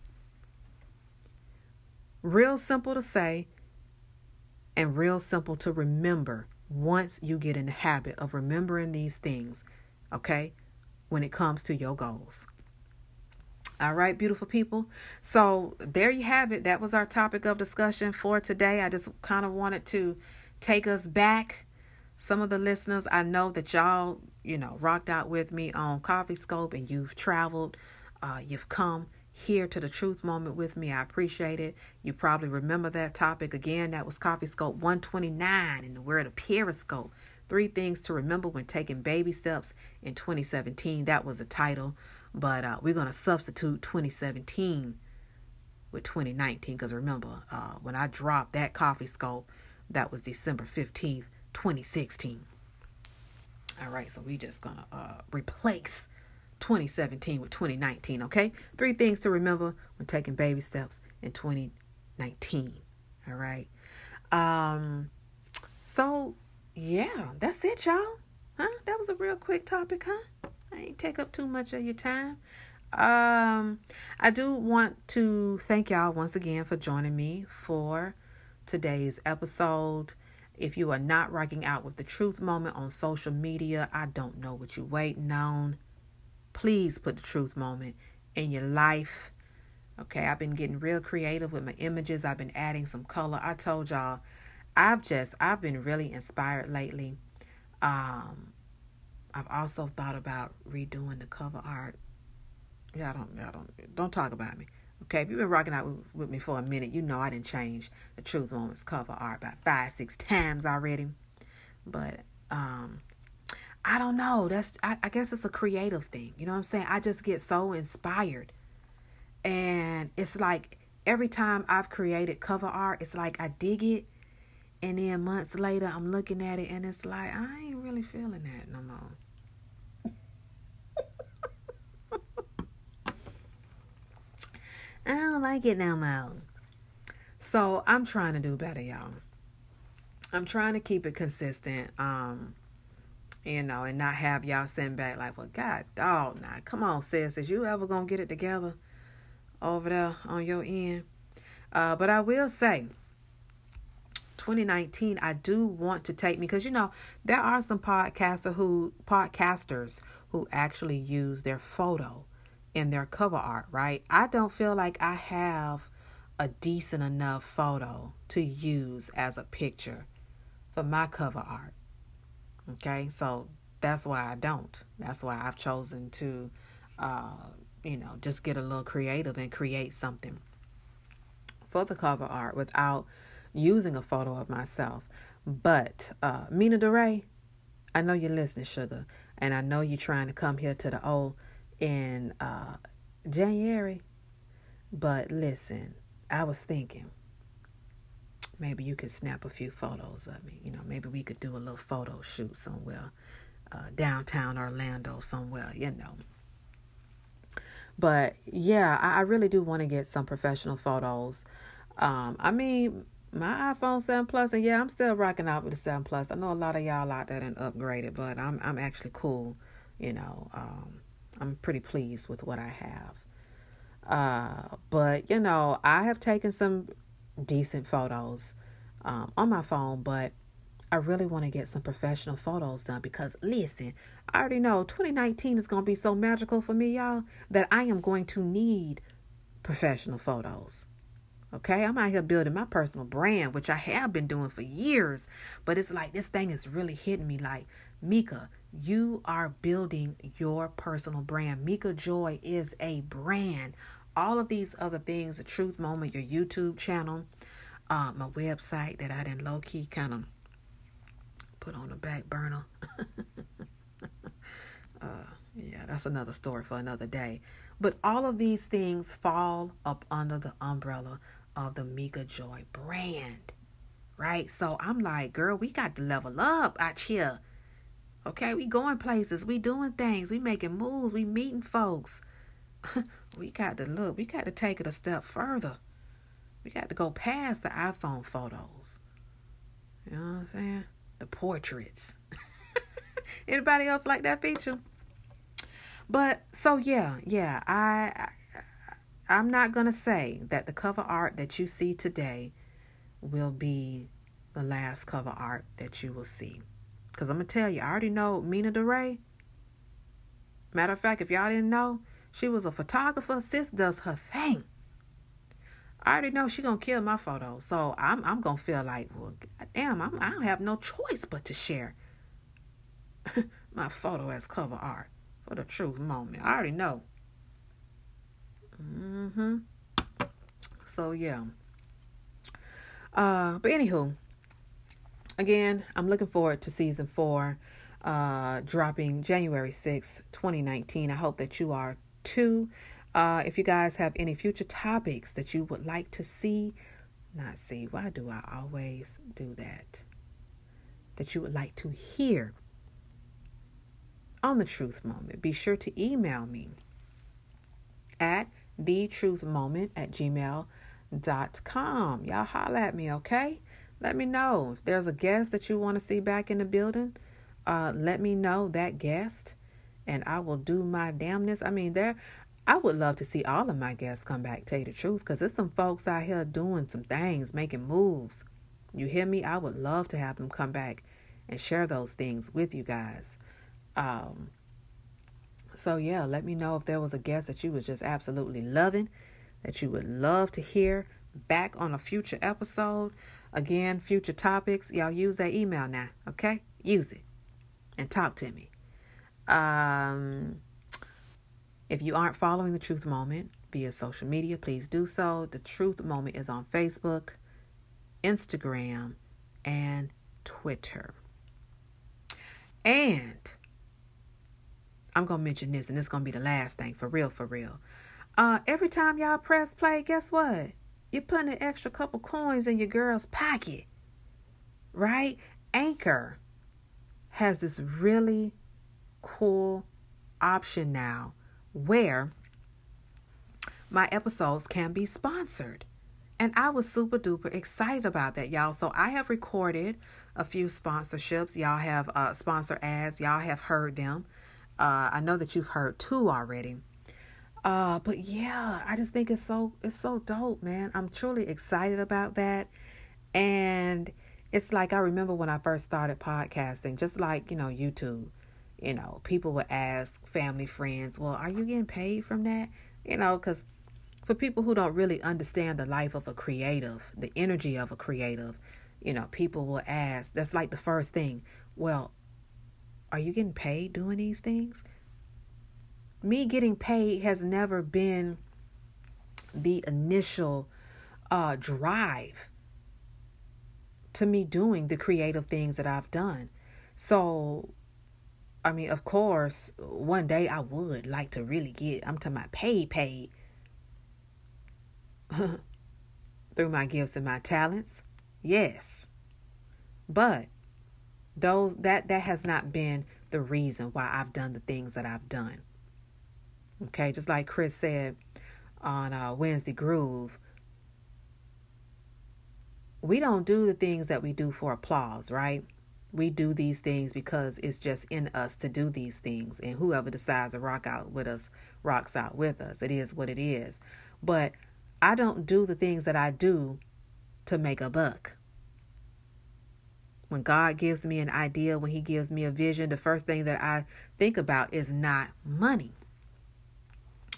Real simple to say and real simple to remember once you get in the habit of remembering these things, okay, when it comes to your goals. All right, beautiful people. So there you have it. That was our topic of discussion for today. I just kind of wanted to take us back. Some of the listeners, I know that y'all, you know, rocked out with me on Coffee Scope and you've traveled, uh, you've come here to the truth moment with me. I appreciate it. You probably remember that topic again. That was Coffee Scope 129 in the word of periscope. Three things to remember when taking baby steps in 2017. That was the title. But uh, we're going to substitute 2017 with 2019 because remember, uh, when I dropped that coffee scope, that was December 15th, 2016. All right, so we just to uh, replace 2017 with 2019, okay? Three things to remember when taking baby steps in 2019. All right. Um so yeah, that's it, y'all. Huh? That was a real quick topic, huh? I ain't take up too much of your time. Um, I do want to thank y'all once again for joining me for today's episode. If you are not rocking out with the truth moment on social media, I don't know what you're waiting on. Please put the truth moment in your life. Okay, I've been getting real creative with my images. I've been adding some color. I told y'all, I've just I've been really inspired lately. Um, I've also thought about redoing the cover art. Yeah, I don't, I don't, don't talk about me. Okay, if you've been rocking out with, with me for a minute, you know I didn't change the Truth Moments cover art about five, six times already. But um, I don't know. That's I, I guess it's a creative thing. You know what I'm saying? I just get so inspired, and it's like every time I've created cover art, it's like I dig it, and then months later I'm looking at it, and it's like I ain't really feeling that no more. I don't like it no more. So I'm trying to do better, y'all. I'm trying to keep it consistent, um, you know, and not have y'all send back like, well, God, dog, now, come on, sis, is you ever gonna get it together over there on your end? Uh, but I will say, 2019, I do want to take me because you know there are some podcaster who podcasters who actually use their photo in their cover art, right? I don't feel like I have a decent enough photo to use as a picture for my cover art. Okay, so that's why I don't. That's why I've chosen to, uh, you know, just get a little creative and create something for the cover art without using a photo of myself. But uh, Mina DeRay, I know you're listening, sugar, and I know you're trying to come here to the old in uh, January. But listen, I was thinking maybe you could snap a few photos of me. You know, maybe we could do a little photo shoot somewhere, uh, downtown Orlando, somewhere, you know. But yeah, I, I really do want to get some professional photos. Um, I mean, my iPhone 7 Plus, and yeah, I'm still rocking out with the 7 Plus. I know a lot of y'all out there didn't upgrade it, but I'm I'm actually cool, you know. Um, I'm pretty pleased with what I have. Uh, but you know, I have taken some decent photos um, on my phone, but I really want to get some professional photos done because listen, I already know 2019 is going to be so magical for me, y'all, that I am going to need professional photos. Okay, I'm out here building my personal brand, which I have been doing for years, but it's like this thing is really hitting me like, Mika, you are building your personal brand. Mika Joy is a brand. All of these other things, the truth moment, your YouTube channel, uh, my website that I didn't low key kind of put on the back burner. <laughs> uh, yeah, that's another story for another day. But all of these things fall up under the umbrella of the Mika Joy brand, right? So I'm like, girl, we got to level up out here Okay, we going places, we doing things, we making moves, we meeting folks. <laughs> we got to look, we got to take it a step further. We got to go past the iPhone photos. You know what I'm saying? The portraits. <laughs> Anybody else like that feature? But so yeah, yeah, I, I I'm not gonna say that the cover art that you see today will be the last cover art that you will see. Because I'm going to tell you, I already know Mina DeRay. Matter of fact, if y'all didn't know, she was a photographer. Sis does her thing. I already know she gonna kill my photo, so I'm I'm gonna feel like, well, damn, I'm, I don't have no choice but to share <laughs> my photo as cover art for the truth moment. I already know. Mm-hmm. So yeah. Uh, but anywho, again, I'm looking forward to season four, uh, dropping January 6, 2019. I hope that you are too. Uh, if you guys have any future topics that you would like to see, not see, why do I always do that? That you would like to hear on the truth moment, be sure to email me at the truth moment at gmail.com. Y'all holler at me, okay? Let me know if there's a guest that you want to see back in the building. Uh, let me know that guest, and I will do my damnness. I mean, there, I would love to see all of my guests come back. Tell you the truth, because there's some folks out here doing some things, making moves. You hear me? I would love to have them come back and share those things with you guys. Um, so yeah, let me know if there was a guest that you was just absolutely loving, that you would love to hear back on a future episode. Again, future topics. Y'all use that email now, okay? Use it and talk to me. Um, if you aren't following the Truth Moment via social media, please do so. The Truth Moment is on Facebook, Instagram, and Twitter. And I'm gonna mention this, and this gonna be the last thing for real, for real. Uh, every time y'all press play, guess what? You're putting an extra couple coins in your girl's pocket, right? Anchor has this really cool option now where my episodes can be sponsored. And I was super duper excited about that, y'all. So I have recorded a few sponsorships. Y'all have uh, sponsor ads. Y'all have heard them. Uh, I know that you've heard two already. Uh, but yeah, I just think it's so it's so dope, man. I'm truly excited about that. And it's like I remember when I first started podcasting, just like, you know, YouTube, you know, people would ask family, friends, well, are you getting paid from that? You know, because for people who don't really understand the life of a creative, the energy of a creative, you know, people will ask, that's like the first thing. Well, are you getting paid doing these things? Me getting paid has never been the initial uh, drive to me doing the creative things that I've done. So, I mean, of course, one day I would like to really get, I'm talking about paid, paid <laughs> through my gifts and my talents. Yes. But those that that has not been the reason why I've done the things that I've done. Okay, just like Chris said on uh, Wednesday Groove, we don't do the things that we do for applause, right? We do these things because it's just in us to do these things, and whoever decides to rock out with us rocks out with us. It is what it is. But I don't do the things that I do to make a buck. When God gives me an idea, when He gives me a vision, the first thing that I think about is not money.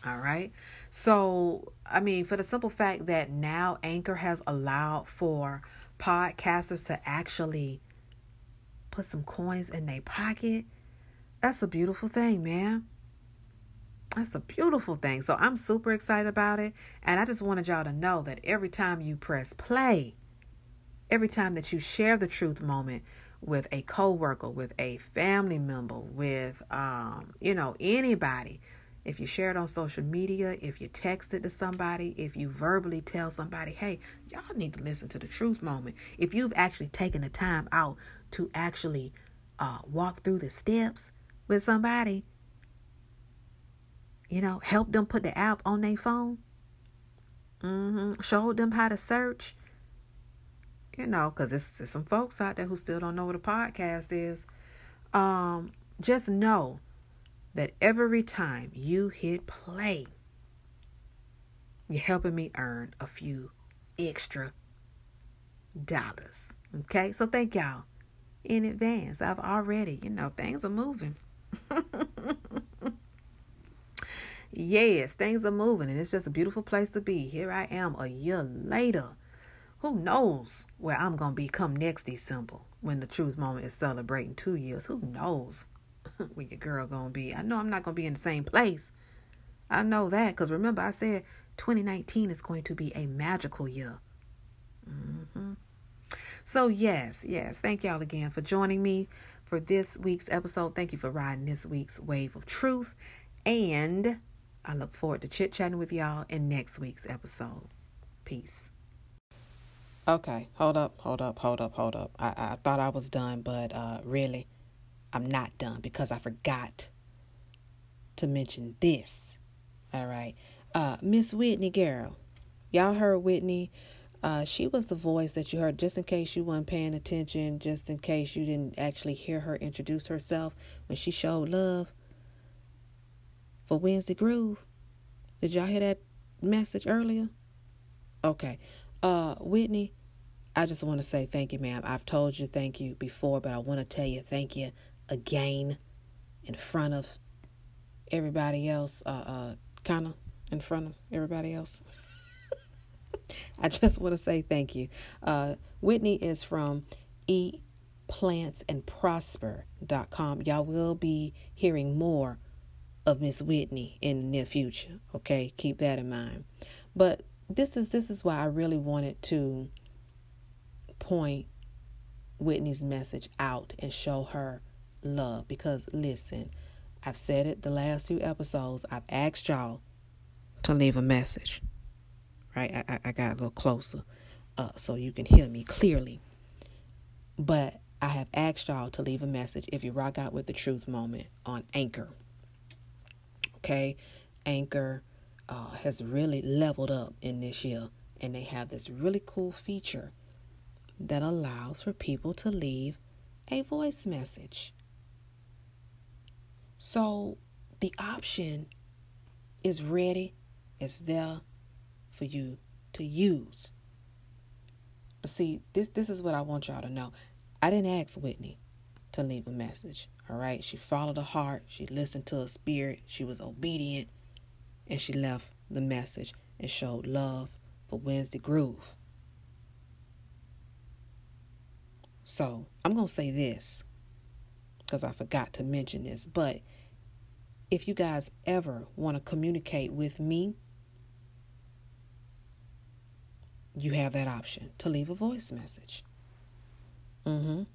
All right. So, I mean, for the simple fact that now Anchor has allowed for podcasters to actually put some coins in their pocket, that's a beautiful thing, man. That's a beautiful thing. So, I'm super excited about it. And I just wanted y'all to know that every time you press play, every time that you share the truth moment with a coworker, with a family member, with um, you know, anybody, if you share it on social media, if you text it to somebody, if you verbally tell somebody, hey, y'all need to listen to the truth moment. If you've actually taken the time out to actually uh, walk through the steps with somebody, you know, help them put the app on their phone, mm-hmm. showed them how to search, you know, because there's, there's some folks out there who still don't know what a podcast is. Um, just know that every time you hit play, you're helping me earn a few extra dollars. Okay, so thank y'all in advance. I've already, you know, things are moving. <laughs> yes, things are moving, and it's just a beautiful place to be. Here I am a year later. Who knows where I'm going to be come next December when the truth moment is celebrating two years? Who knows <laughs> where your girl going to be? I know I'm not going to be in the same place. I know that because remember, I said 2019 is going to be a magical year. Mm-hmm. So, yes, yes, thank y'all again for joining me for this week's episode. Thank you for riding this week's wave of truth. And I look forward to chit chatting with y'all in next week's episode. Peace. Okay, hold up, hold up, hold up, hold up. I, I thought I was done, but uh, really, I'm not done because I forgot to mention this. All right. Uh, Miss Whitney girl. Y'all heard Whitney uh, she was the voice that you heard just in case you weren't paying attention, just in case you didn't actually hear her introduce herself when she showed love for Wednesday Groove. Did y'all hear that message earlier? Okay. Uh, Whitney, I just want to say thank you, ma'am. I've told you thank you before, but I want to tell you thank you again in front of everybody else, uh, uh, kind of in front of everybody else. <laughs> I just want to say thank you. Uh, Whitney is from eatplantsandprosper.com. Y'all will be hearing more of Miss Whitney in the near future. Okay, keep that in mind. But this is this is why I really wanted to point Whitney's message out and show her love because listen, I've said it the last few episodes. I've asked y'all to leave a message right? I, I got a little closer uh, so you can hear me clearly. But I have asked y'all to leave a message if you rock out with the truth moment on Anchor. Okay? Anchor uh, has really leveled up in this year, and they have this really cool feature that allows for people to leave a voice message. So the option is ready, it's there, for you to use. But see, this this is what I want y'all to know. I didn't ask Whitney to leave a message. All right, she followed her heart. She listened to her spirit. She was obedient, and she left the message and showed love for Wednesday Groove. So I'm gonna say this because I forgot to mention this, but if you guys ever want to communicate with me you have that option to leave a voice message. Mhm.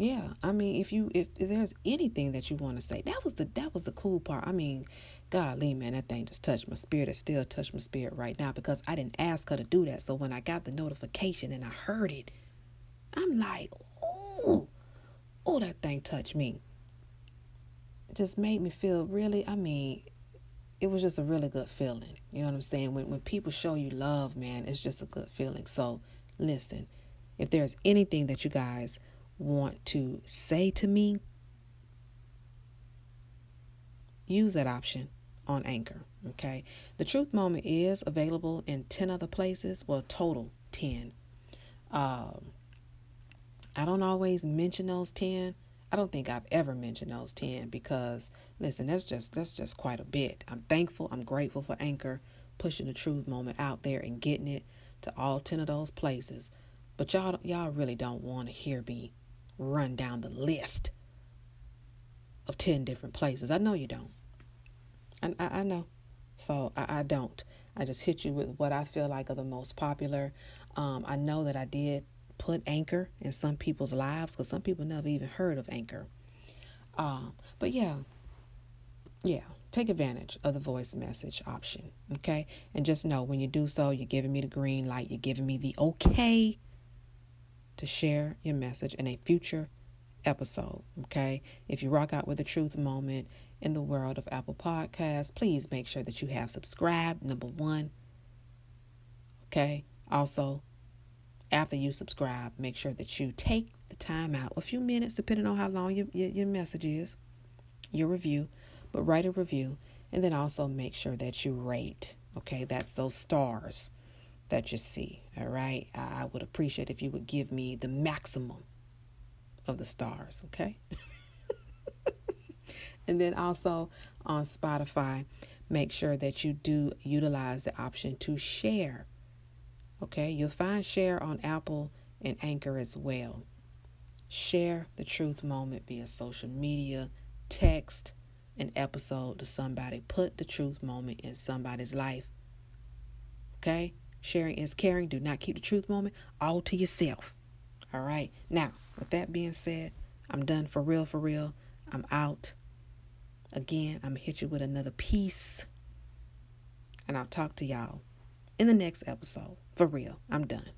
Yeah, I mean, if you if, if there's anything that you want to say, that was the that was the cool part. I mean, golly, man, that thing just touched my spirit. It still touched my spirit right now because I didn't ask her to do that. So when I got the notification and I heard it, I'm like, oh, oh, that thing touched me. It just made me feel really. I mean, it was just a really good feeling. You know what I'm saying? When when people show you love, man, it's just a good feeling. So listen, if there's anything that you guys want to say to me, use that option on Anchor. Okay. The truth moment is available in 10 other places. Well, total 10. Um, I don't always mention those 10 I don't think I've ever mentioned those 10 because listen, that's just that's just quite a bit. I'm thankful, I'm grateful for Anchor pushing the truth moment out there and getting it to all 10 of those places. But y'all y'all really don't want to hear me run down the list of 10 different places. I know you don't. I, I, I know. So I, I, don't. I just hit you with what I feel like are the most popular. Um, I know that I did put Anchor in some people's lives because some people never even heard of Anchor. Um, but yeah, yeah, take advantage of the voice message option, okay? And just know when you do so, you're giving me the green light, you're giving me the okay to share your message in a future episode, okay? If you rock out with a truth moment in the world of Apple Podcasts, please make sure that you have subscribed, number one, okay? Also, after you subscribe, make sure that you take the time out, a few minutes, depending on how long your, your, your message is, your review, but write a review. And then also make sure that you rate. Okay, that's those stars. that you see. All right. I would appreciate if you would give me the maximum of the stars. Okay. <laughs> and then also on Spotify, make sure that you do utilize the option to share. Okay. You'll find share on Apple and Anchor as well. Share the truth moment via social media, text an episode to somebody. Put the truth moment in somebody's life. Okay? Sharing is caring. Do not keep the truth moment all to yourself. All right. Now, with that being said, I'm done for real, for real. I'm out. Again, I'm going to hit you with another peace. And I'll talk to y'all in the next episode. For real. I'm done.